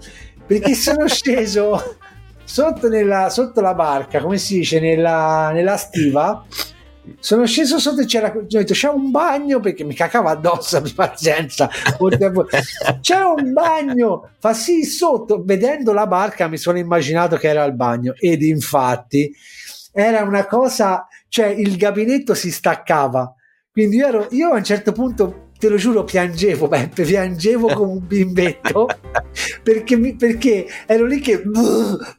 perché sono *laughs* sceso sotto, nella, sotto la barca come si dice nella, nella stiva sono sceso sotto e c'era ho detto c'è un bagno? Perché mi cacava addosso *laughs* abbi pazienza. C'è un bagno? Fa sì sotto. Vedendo la barca mi sono immaginato che era il bagno. Ed infatti era una cosa cioè il gabinetto si staccava. Quindi io, ero, io a un certo punto te lo giuro, piangevo, Beppe, piangevo come un bimbetto *laughs* perché, perché ero lì che *laughs*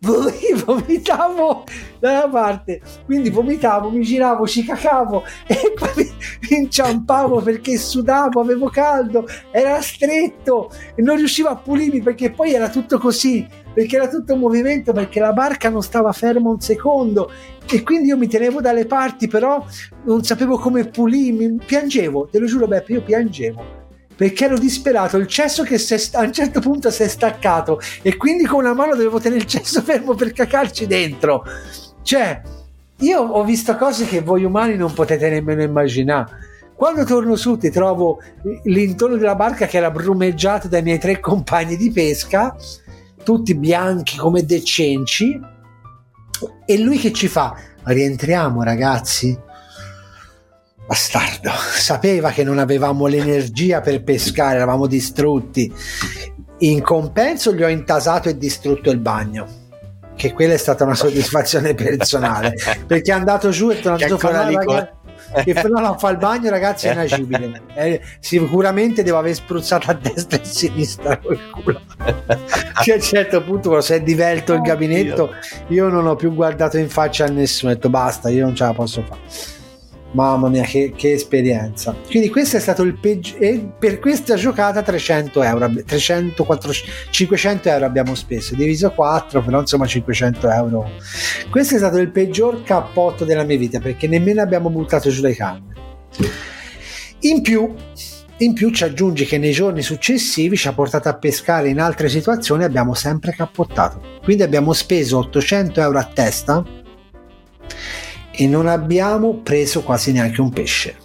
vomitavo da una parte, quindi vomitavo, mi giravo, ci cacavo e *laughs* poi mi inciampavo perché sudavo, avevo caldo, era stretto e non riuscivo a pulirmi perché poi era tutto così, perché era tutto un movimento, perché la barca non stava ferma un secondo e quindi io mi tenevo dalle parti, però non sapevo come pulirmi, piangevo, te lo giuro Beppe, io piangevo perché ero disperato, il cesso che a un certo punto si è staccato e quindi con una mano dovevo tenere il cesso fermo per cacarci dentro. Cioè, io ho visto cose che voi umani non potete nemmeno immaginare. Quando torno su ti trovo l'intorno della barca che era brumeggiato dai miei tre compagni di pesca, tutti bianchi come dei cenci, E lui che ci fa? Rientriamo ragazzi? Bastardo, sapeva che non avevamo l'energia per pescare, eravamo distrutti. In compenso gli ho intasato e distrutto il bagno che quella è stata una soddisfazione personale *laughs* perché è andato giù e tornato fuori che però non fa il bagno ragazzi è inagibile. *laughs* Eh, sicuramente devo aver spruzzato a destra e a sinistra col culo. Che a un certo punto si è divelto il gabinetto io non ho più guardato in faccia a nessuno ho detto basta io non ce la posso fare Mamma mia, che, che, esperienza. Quindi questo è stato il peggio. E per questa giocata 300 euro, 300, 400, 500 euro abbiamo speso, diviso 4, però insomma 500 euro. Questo è stato il peggior cappotto della mia vita perché nemmeno abbiamo buttato giù le canne. In più, in più ci aggiungi che nei giorni successivi ci ha portato a pescare in altre situazioni e abbiamo sempre cappottato. Quindi abbiamo speso 800 euro a testa e non abbiamo preso quasi neanche un pesce.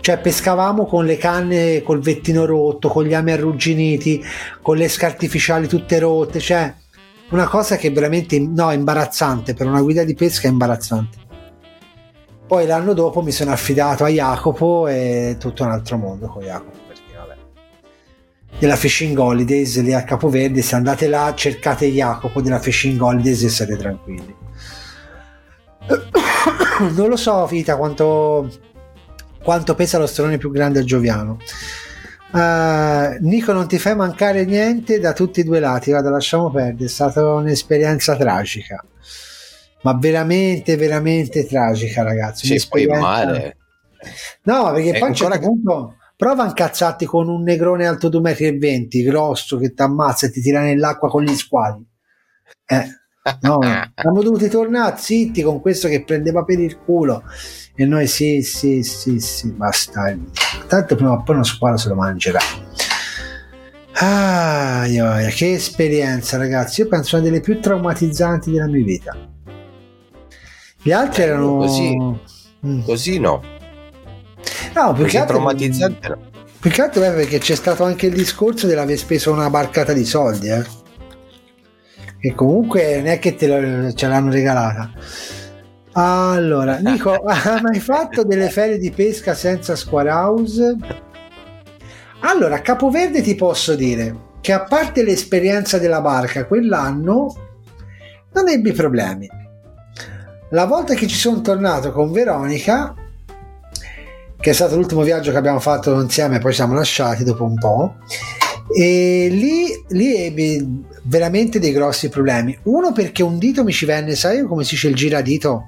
Cioè pescavamo con le canne col vettino rotto, con gli ami arrugginiti, con le scarpe artificiali tutte rotte, cioè una cosa che veramente no, è imbarazzante per una guida di pesca è imbarazzante. Poi l'anno dopo mi sono affidato a Jacopo e tutto un altro mondo con Jacopo. Della Fishing Holidays lì a Capoverde, se andate là cercate Jacopo della Fishing Holidays e siete tranquilli *coughs* non lo so, Vita, quanto, quanto pesa lo stronone più grande a Gioviano. Uh, Nico, non ti fai mancare niente da tutti i due lati. Guarda, lasciamo perdere. È stata un'esperienza tragica, ma veramente, veramente tragica, ragazzi. Sì, poi male. No, perché poi a un certo punto prova a incazzarti con un negrone alto 2,20 m, grosso, che ti ammazza e ti tira nell'acqua con gli squali. Eh No, siamo dovuti tornare zitti con questo che prendeva per il culo. E noi sì, sì, sì, sì, basta. Tanto prima o poi uno squalo se lo mangerà. Ah, che esperienza, ragazzi. Io penso una delle più traumatizzanti della mia vita. Gli altri eh, erano così. Mm. Così no. No, che altro traumatizzante no. Più che altro è perché c'è stato anche il discorso dell'aver speso una barcata di soldi, eh che comunque non è che te lo, ce l'hanno regalata. Allora, *laughs* Nico, hai mai fatto delle ferie di pesca senza square house? Allora, a Capoverde ti posso dire che a parte l'esperienza della barca quell'anno, non ebbi problemi. La volta che ci sono tornato con Veronica, che è stato l'ultimo viaggio che abbiamo fatto insieme, poi siamo lasciati dopo un po', e lì, lì ebbi veramente dei grossi problemi. Uno perché un dito mi ci venne, sai come si dice il giradito?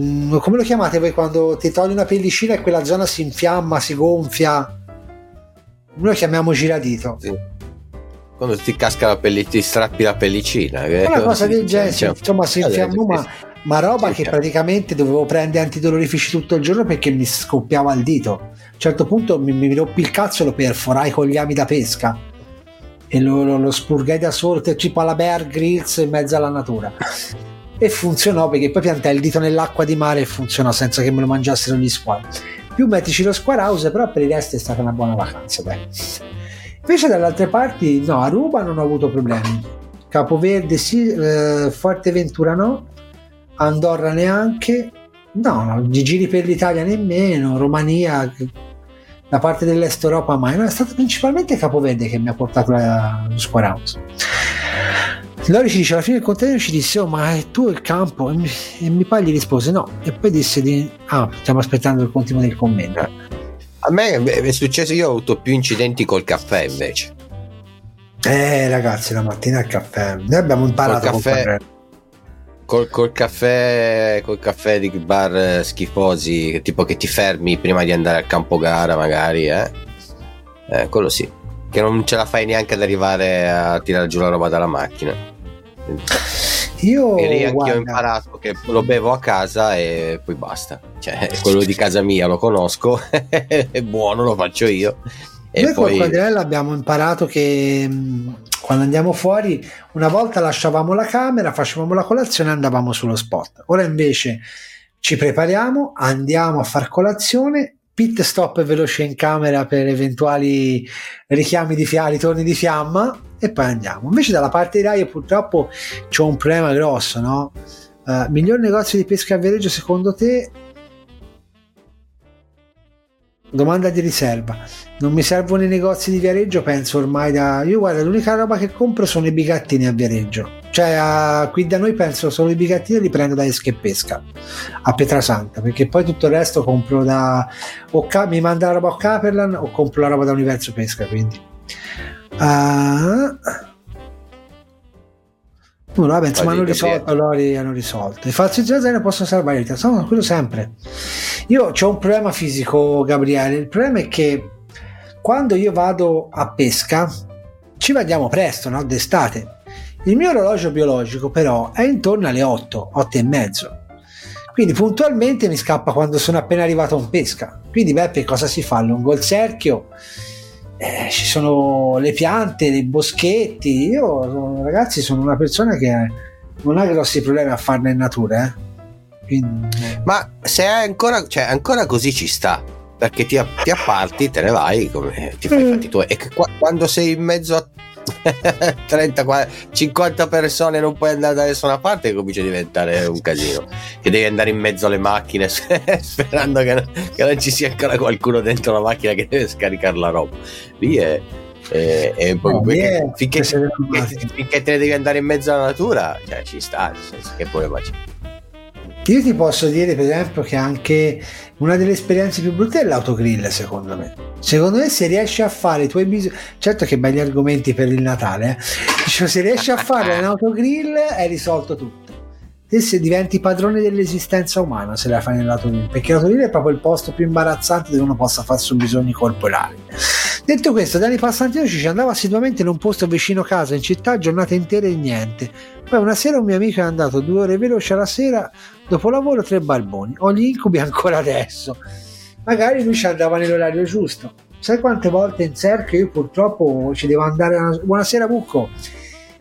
Mm, come lo chiamate voi quando ti togli una pellicina e quella zona si infiamma, si gonfia? Noi lo chiamiamo giradito. Sì. Quando ti casca la pellicina, ti strappi la pellicina. Una cosa del genere, insomma, si infiamma, ma, ma roba che praticamente dovevo prendere antidolorifici tutto il giorno perché mi scoppiava il dito. A un certo punto mi, mi rompi il cazzo e lo perforai con gli ami da pesca e lo, lo, lo spurgai da solo tipo alla Bear Grylls in mezzo alla natura. E funzionò perché poi piantai il dito nell'acqua di mare e funzionò senza che me lo mangiassero gli squali. Più mettici lo square house però per il resto è stata una buona vacanza dai. invece dalle altre parti no a Ruba non ho avuto problemi. Capoverde sì eh, Forteventura no. Andorra neanche. No, no giri per l'Italia nemmeno. Romania da parte dell'est Europa mai, no, è stato principalmente Capoverde che mi ha portato la, lo Square House. Lori ci dice alla fine del container ci disse oh ma è tu il campo? E mi, e mi pare gli rispose no. E poi disse di ah stiamo aspettando il continuo del commento. A me è successo io ho avuto più incidenti col caffè invece. Eh ragazzi la mattina il caffè. Noi abbiamo imparato col caffè Col, col, caffè, col caffè di bar schifosi, tipo che ti fermi prima di andare al campo gara, magari, eh? eh quello sì. Che non ce la fai neanche ad arrivare a tirare giù la roba dalla macchina. Io e lì anch'io ho imparato che lo bevo a casa e poi basta. Cioè, *laughs* quello di casa mia lo conosco, *laughs* è buono, lo faccio io. E Noi poi... col quadrella abbiamo imparato che quando andiamo fuori, una volta lasciavamo la camera, facevamo la colazione e andavamo sullo spot. Ora invece ci prepariamo, andiamo a far colazione, pit stop veloce in camera per eventuali richiami di fiamma, ritorni di fiamma e poi andiamo. Invece dalla parte di Rai purtroppo c'è un problema grosso, no? Uh, miglior negozio di pesca a Viareggio secondo te? Domanda di riserva. Non mi servono i negozi di Viareggio, penso ormai da... Io guarda, l'unica roba che compro sono i bigattini a Viareggio. Cioè, uh, qui da noi penso solo i bigattini li prendo da Esche Pesca a Pietrasanta, perché poi tutto il resto compro da... O ca- mi manda la roba a Caperlan o compro la roba da Universo Pesca, quindi... Uh, No, vabbè, insomma, hanno risolto, loro hanno risolto. I falsi zero possono salvare vita, sono quello sempre. Io ho un problema fisico, Gabriele. Il problema è che quando io vado a pesca, ci vediamo presto, no? D'estate. Il mio orologio biologico, però, è intorno alle 8, 8 e mezzo. Quindi puntualmente mi scappa quando sono appena arrivato a pesca. Quindi, Beppe, cosa si fa? Lungo il cerchio eh, ci sono le piante, i boschetti. Io, ragazzi, sono una persona che non ha grossi problemi a farne in natura. Eh. Quindi... Ma se è ancora, cioè, ancora così ci sta perché ti, ti apparti, te ne vai, come, ti fai i mm. fatti tuoi. E che qua, quando sei in mezzo a 30, 40, 50 persone non puoi andare da nessuna parte comincia a diventare un casino. Che devi andare in mezzo alle macchine *laughs* sperando che, che, non ci sia ancora qualcuno dentro la macchina che deve scaricare la roba. Lì è, è, è no, perché, finché, finché, finché, te ne devi andare in mezzo alla natura cioè ci sta nel senso che problema c'è io ti posso dire, per esempio, che anche una delle esperienze più brutte è l'autogrill, secondo me. Secondo me, se riesci a fare i tuoi bisogni, certo che belli argomenti per il Natale, eh? cioè, se riesci a fare un *laughs* autogrill, hai risolto tutto. Te se diventi padrone dell'esistenza umana se la fai nell'autogrill, perché l'autogrill è proprio il posto più imbarazzante dove uno possa fare i bisogni corporali. Detto questo, Dani Passantino ci andava assiduamente in un posto vicino casa, in città, giornate intere e niente. Poi una sera un mio amico è andato due ore veloci alla sera Dopo lavoro tre barboni, ho gli incubi ancora adesso. Magari lui ci andava nell'orario giusto. Sai quante volte in cerchio io purtroppo ci devo andare. A... Buonasera Bucco.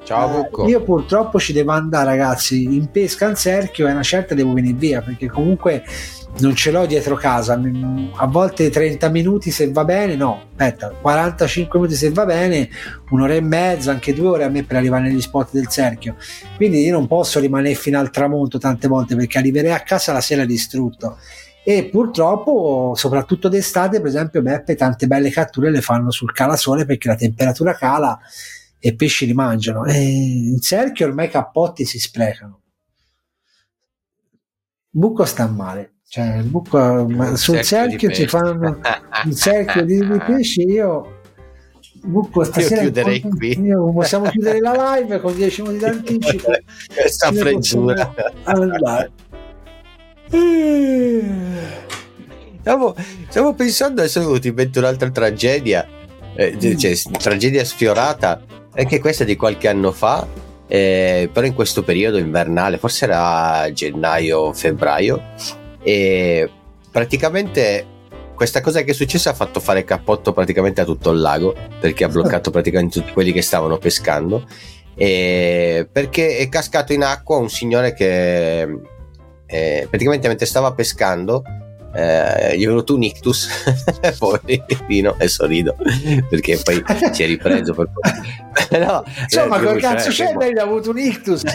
Ciao eh, Bucco. io purtroppo ci devo andare ragazzi in pesca in cerchio e una certa devo venire via perché comunque non ce l'ho dietro casa, a volte 30 minuti se va bene, no, aspetta, 45 minuti se va bene, un'ora e mezza, anche due ore a me per arrivare negli spot del cerchio. Quindi io non posso rimanere fino al tramonto tante volte perché arriverei a casa la sera distrutto. E purtroppo, soprattutto d'estate, per esempio, Beppe tante belle catture le fanno sul calasole perché la temperatura cala e i pesci li mangiano. E in cerchio ormai i cappotti si sprecano. Buco sta male cioè il buco ma sul cerchio ci fanno *laughs* un cerchio di, di pesci io buco stasera io chiuderei qui. possiamo chiudere la live con 10 minuti d'anticipo *laughs* questa freggura stavo, stavo pensando adesso in mente un'altra tragedia eh, mm. cioè, tragedia sfiorata anche questa di qualche anno fa eh, però in questo periodo invernale forse era gennaio febbraio e praticamente questa cosa che è successa ha fatto fare cappotto praticamente a tutto il lago perché ha bloccato *laughs* praticamente tutti quelli che stavano pescando. E perché è cascato in acqua un signore che eh, praticamente mentre stava pescando eh, gli è venuto un ictus *laughs* poverino e sorrido perché poi si è ripreso per... *laughs* no, insomma col cazzo c'è lei ha avuto un ictus. *laughs*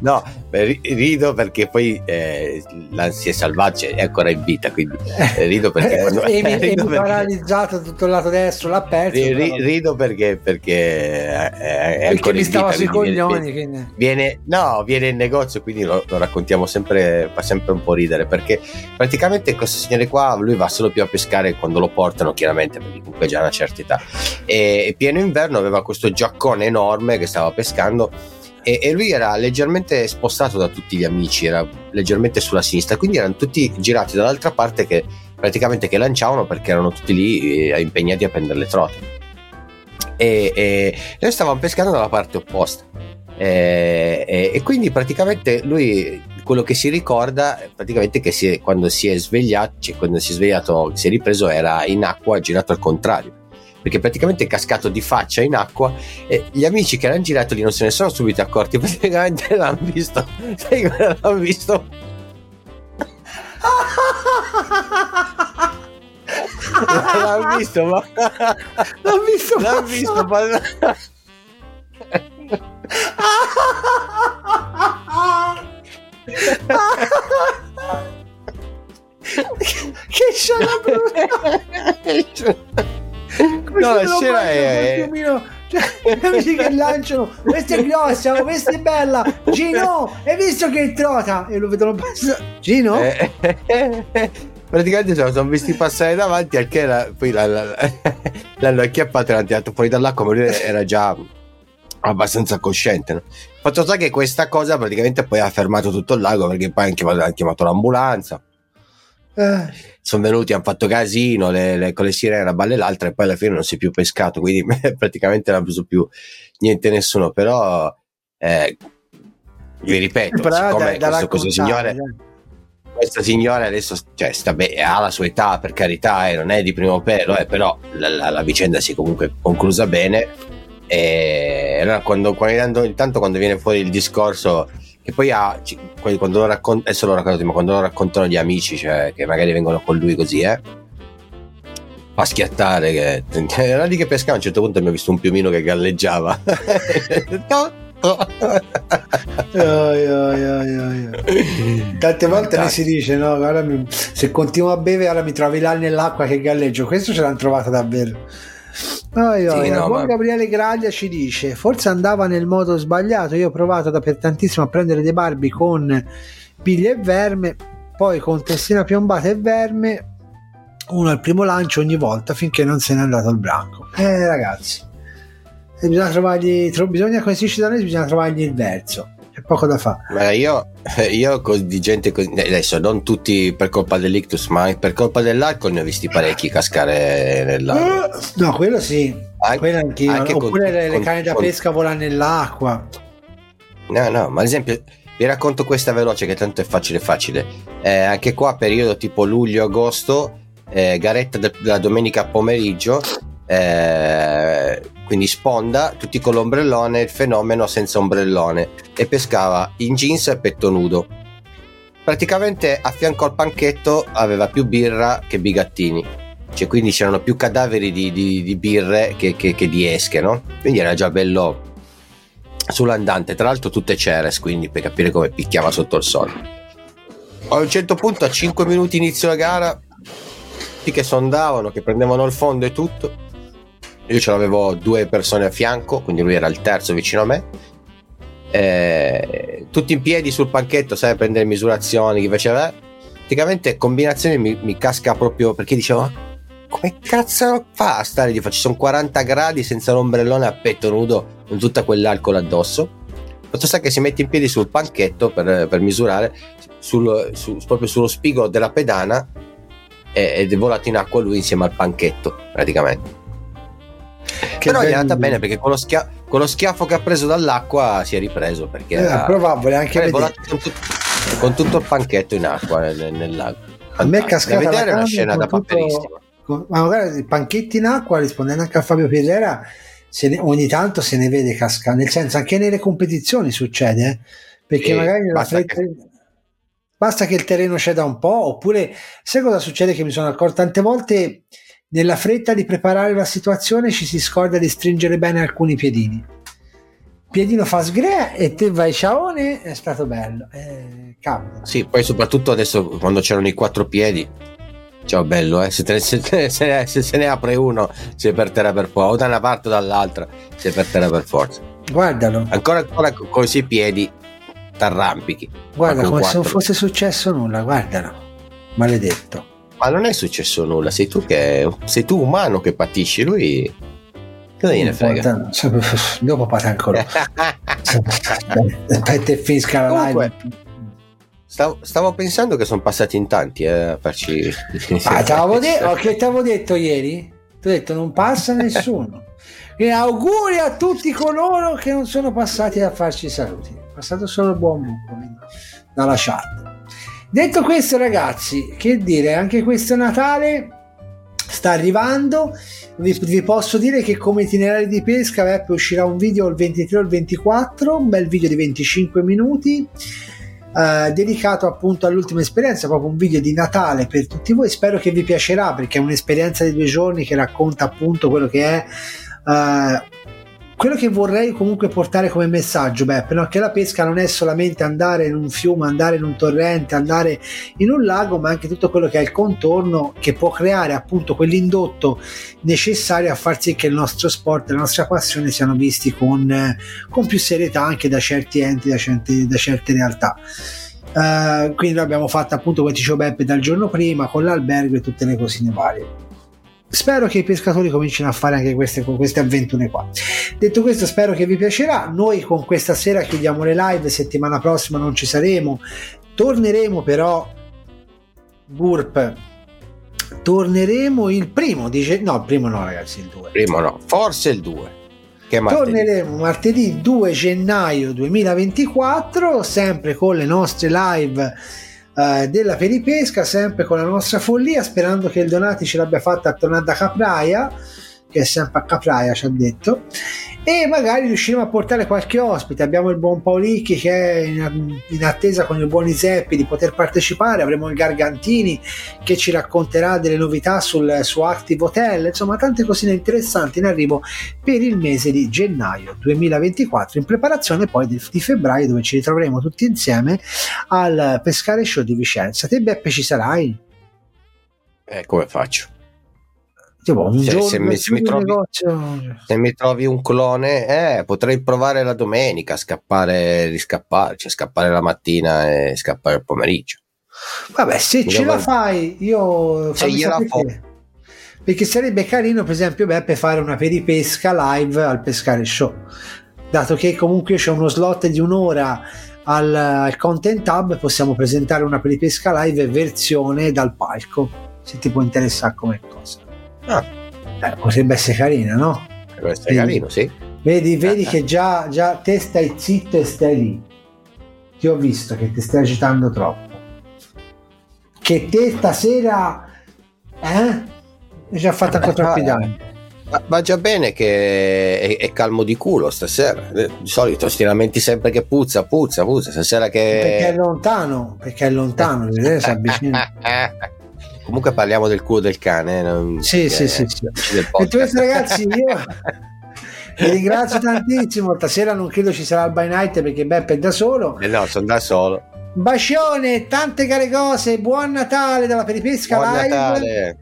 No rido perché poi eh, l'ansia selvaggia è ancora in vita quindi eh, rido perché quando, e mi, rido perché, paralizzato tutto il lato destro l'ha perso ri, rido perché perché è, è perché mi stava sui coglioni viene, viene, no viene in negozio quindi lo, lo raccontiamo sempre fa sempre un po' ridere perché praticamente praticamente questo signore qua lui va solo più a pescare quando lo portano chiaramente perché comunque già ha una certa età. E pieno inverno aveva questo giaccone enorme che stava pescando e, e, lui era leggermente spostato da tutti gli amici era leggermente sulla sinistra quindi erano tutti girati dall'altra parte che praticamente che lanciavano perché erano tutti lì eh, impegnati a prendere le trote. E, e noi stavamo pescando dalla parte opposta. E, e, e quindi praticamente lui quello che si ricorda praticamente che si è, quando si è svegliato, cioè quando si è svegliato, si è ripreso, era in acqua girato al contrario. Perché praticamente è cascato di faccia in acqua e gli amici che erano girati lì non se ne sono subito accorti, *laughs* praticamente l'hanno visto. Sai come l'hanno visto? *laughs* l'ha visto, ma l'ho visto, l'ha visto, ma... *laughs* che scena brutta. No la scena è cioè, amici che lanciano questa è grossa questa è bella. Gino hai visto che trota? E lo vedono passare. Gino? Eh, *laughs* praticamente cioè, sono visti passare davanti al che la, poi la, la, *laughs* l'hanno acchiappato e l'hanno tirato fuori dall'acqua ma lui era già abbastanza cosciente no? Fatto sta che questa cosa praticamente poi ha fermato tutto il lago perché poi hanno chiamato, hanno chiamato l'ambulanza eh. sono venuti, hanno fatto casino le, le, con le sirene, una balle l'altra e poi alla fine non si è più pescato, quindi *laughs* praticamente non ha preso più niente nessuno, però eh, vi ripeto, però siccome da, questo, questo signore... Questa signora adesso cioè, sta be- ha la sua età, per carità, eh, non è di primo pelo, eh, però la, la, la vicenda si è comunque conclusa bene. E allora, quando, quando, intanto, quando viene fuori il discorso che poi ha, quando lo racconta, adesso lo racconto, ma quando lo raccontano gli amici, cioè che magari vengono con lui così, eh, fa schiattare. Che, *laughs* era lì che pescava, a un certo punto mi ho visto un piumino che galleggiava. *laughs* Tante volte mi si dice: No, mi, se continuo a bere, ora mi trovi là nell'acqua che galleggio. Questo ce l'hanno trovato davvero. Oh, io, sì, no, ma... Gabriele Graglia ci dice: Forse andava nel modo sbagliato. Io ho provato da per tantissimo a prendere dei barbi con piglia e verme, poi con testina piombata e verme. Uno al primo lancio ogni volta finché non se n'è andato il branco. Eh, ragazzi, bisogna trovargli, tro- bisogna, come si dice da noi, bisogna trovargli il verso c'è poco da fare. io, *laughs* io di gente così, adesso non tutti per colpa dell'ictus, ma per colpa dell'alcol ne ho visti parecchi cascare nel lago. Uh, no, quello sì, anche, quello anch'io. Anche Oppure con, le, le canne da pesca volano nell'acqua. No, no, ma ad esempio vi racconto questa veloce che tanto è facile facile. Eh, anche qua periodo tipo luglio-agosto, eh, garetta della domenica pomeriggio, eh, quindi sponda, tutti con l'ombrellone, il fenomeno senza ombrellone e pescava in jeans e petto nudo. Praticamente a fianco al panchetto aveva più birra che bigattini, cioè quindi c'erano più cadaveri di, di, di birre che, che, che, di esche, no? Quindi era già bello sull'andante, tra l'altro tutte ceres, quindi per capire come picchiava sotto il sole. A un certo punto, a 5 minuti inizio la gara, tutti che sondavano, che prendevano il fondo e tutto, io ce l'avevo due persone a fianco, quindi lui era il terzo vicino a me. Eh, tutti in piedi sul panchetto, sai, a prendere misurazioni, chi faceva. Praticamente combinazione mi, mi casca proprio perché dicevo: come cazzo fa a stare di Ci sono 40 gradi senza l'ombrellone a petto nudo con tutta quell'alcol addosso. Fatto sta che si mette in piedi sul panchetto per, per misurare sul, su, proprio sullo spigolo della pedana ed è volato in acqua lui insieme al panchetto praticamente. Che Però gli è andata bene perché con lo, schia- con lo, schiaffo che ha preso dall'acqua si è ripreso perché eh, era probabile anche eh, con, tutto, con, tutto, il panchetto in acqua nel, nel lago. A me è cascata vedere una scena da paperissima. Ma magari i panchetti in acqua, rispondendo anche a Fabio Piedera, ne, ogni tanto se ne vede cascare, nel senso anche nelle competizioni succede, eh? perché e magari basta fretta, che... basta che il terreno ceda un po', oppure sai cosa succede che mi sono accorto tante volte nella fretta di preparare la situazione ci si scorda di stringere bene alcuni piedini. Piedino fa sgre e te vai ciaone, è stato bello. Eh, cavolo. Sì, poi soprattutto adesso quando c'erano i quattro piedi. Ciao bello, eh? se, te, se, se, se, se ne apre uno sei per terra per forza, o da una parte o dall'altra sei per terra per forza. Guardalo. Ancora, ancora con i piedi t'arrampichi. Guarda, come quattro. se non fosse successo nulla, guardalo. Maledetto. Ma non è successo nulla, sei tu che sei tu umano che patisci, lui cosa gliene frega? *laughs* Dopo pata ancora. *laughs* Aspetta e finisca la live. Stavo, stavo, pensando che sono passati in tanti eh, a farci. Ah, *laughs* t'avevo de- oh, che ti avevo detto ieri? Ti ho detto non passa nessuno. e auguri a tutti coloro che non sono passati a farci saluti. È passato solo il buon buco dalla chat. Detto questo, ragazzi, che dire, anche questo Natale sta arrivando. Vi, vi posso dire che come itinerari di pesca Beppe uscirà un video il 23 o il 24, un bel video di 25 minuti eh, dedicato appunto all'ultima esperienza, proprio un video di Natale per tutti voi. Spero che vi piacerà perché è un'esperienza di due giorni che racconta appunto quello che è. Eh, quello che vorrei comunque portare come messaggio, beh, però che la pesca non è solamente andare in un fiume, andare in un torrente, andare in un lago, ma anche tutto quello che è il contorno che può creare appunto quell'indotto necessario a far sì che il nostro sport, la nostra passione siano visti con, con più serietà anche da certi enti, da certe, da certe realtà. Uh, quindi abbiamo fatto appunto come dicevo Beppe dal giorno prima con l'albergo e tutte le cosine varie spero che i pescatori comincino a fare anche queste, queste avventure qua. Detto questo, spero che vi piacerà. Noi con questa sera chiudiamo le live, settimana prossima non ci saremo. Torneremo però Burp. Torneremo il primo, dice no, il primo no, ragazzi, il 2. Primo no, forse il 2. Torneremo martedì 2 gennaio 2024, sempre con le nostre live eh, della peripesca, sempre con la nostra follia, sperando che il Donati ce l'abbia fatta a tornare da Capraia, che è sempre a Capraia, ci ha detto e magari riusciremo a portare qualche ospite. Abbiamo il buon Paolicchi che è in, attesa con il buon Iseppi di poter partecipare, avremo il Gargantini che ci racconterà delle novità sul, su Active Hotel, insomma tante cosine interessanti in arrivo per il mese di gennaio 2024 in preparazione poi di, di febbraio dove ci ritroveremo tutti insieme al Pescare Show di Vicenza. Te Beppe ci sarai? Eh, come faccio? Tipo, un cioè, se, mi, se, mi trovi, se, mi, trovi, un clone, eh, potrei provare la domenica a scappare, riscappare, cioè scappare la mattina e scappare il pomeriggio. Vabbè, se mi ce la fai, io se gliela fo. Perché sarebbe carino, per esempio, Beppe, fare una peripesca live al pescare show. Dato che comunque c'è uno slot di un'ora al, al Content Hub, possiamo presentare una peripesca live versione dal palco. Se ti può interessare come cosa. Ah. Eh, potrebbe essere carino, no? Potrebbe essere carino, sì. Vedi, vedi che già, già te stai zitto e stai lì. Ti ho visto che ti stai agitando troppo. Che te stasera... Eh? Hai già fatto ancora troppi danni. Va già bene che è, è, calmo di culo stasera. Di solito ti lamenti sempre che puzza, puzza, puzza. Stasera che. Perché è lontano, perché è lontano, *laughs* si avvicina. *laughs* Comunque parliamo del culo del cane. Non... Sì, sì, sì, sì. E questo ragazzi, io *laughs* vi ringrazio tantissimo. Stasera non credo ci sarà il by night perché Beppe è da solo. Eh no, sono da solo. Bacione, tante care cose, buon Natale dalla Peripesca buon Live. Natale.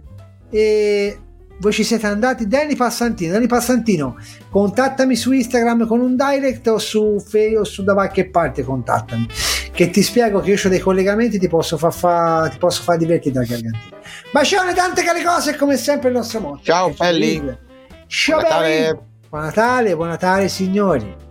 E voi ci siete andati? Danny Passantino Danny Passantino contattami su Instagram con un direct o su Fe o su da qualche parte contattami. Che ti spiego che io ho dei collegamenti ti posso far fa, ti posso far divertire dal gargantino bacione tante care cose come sempre il nostro motto. Ciao belli ciao buon Natale. Buon Natale buon Natale signori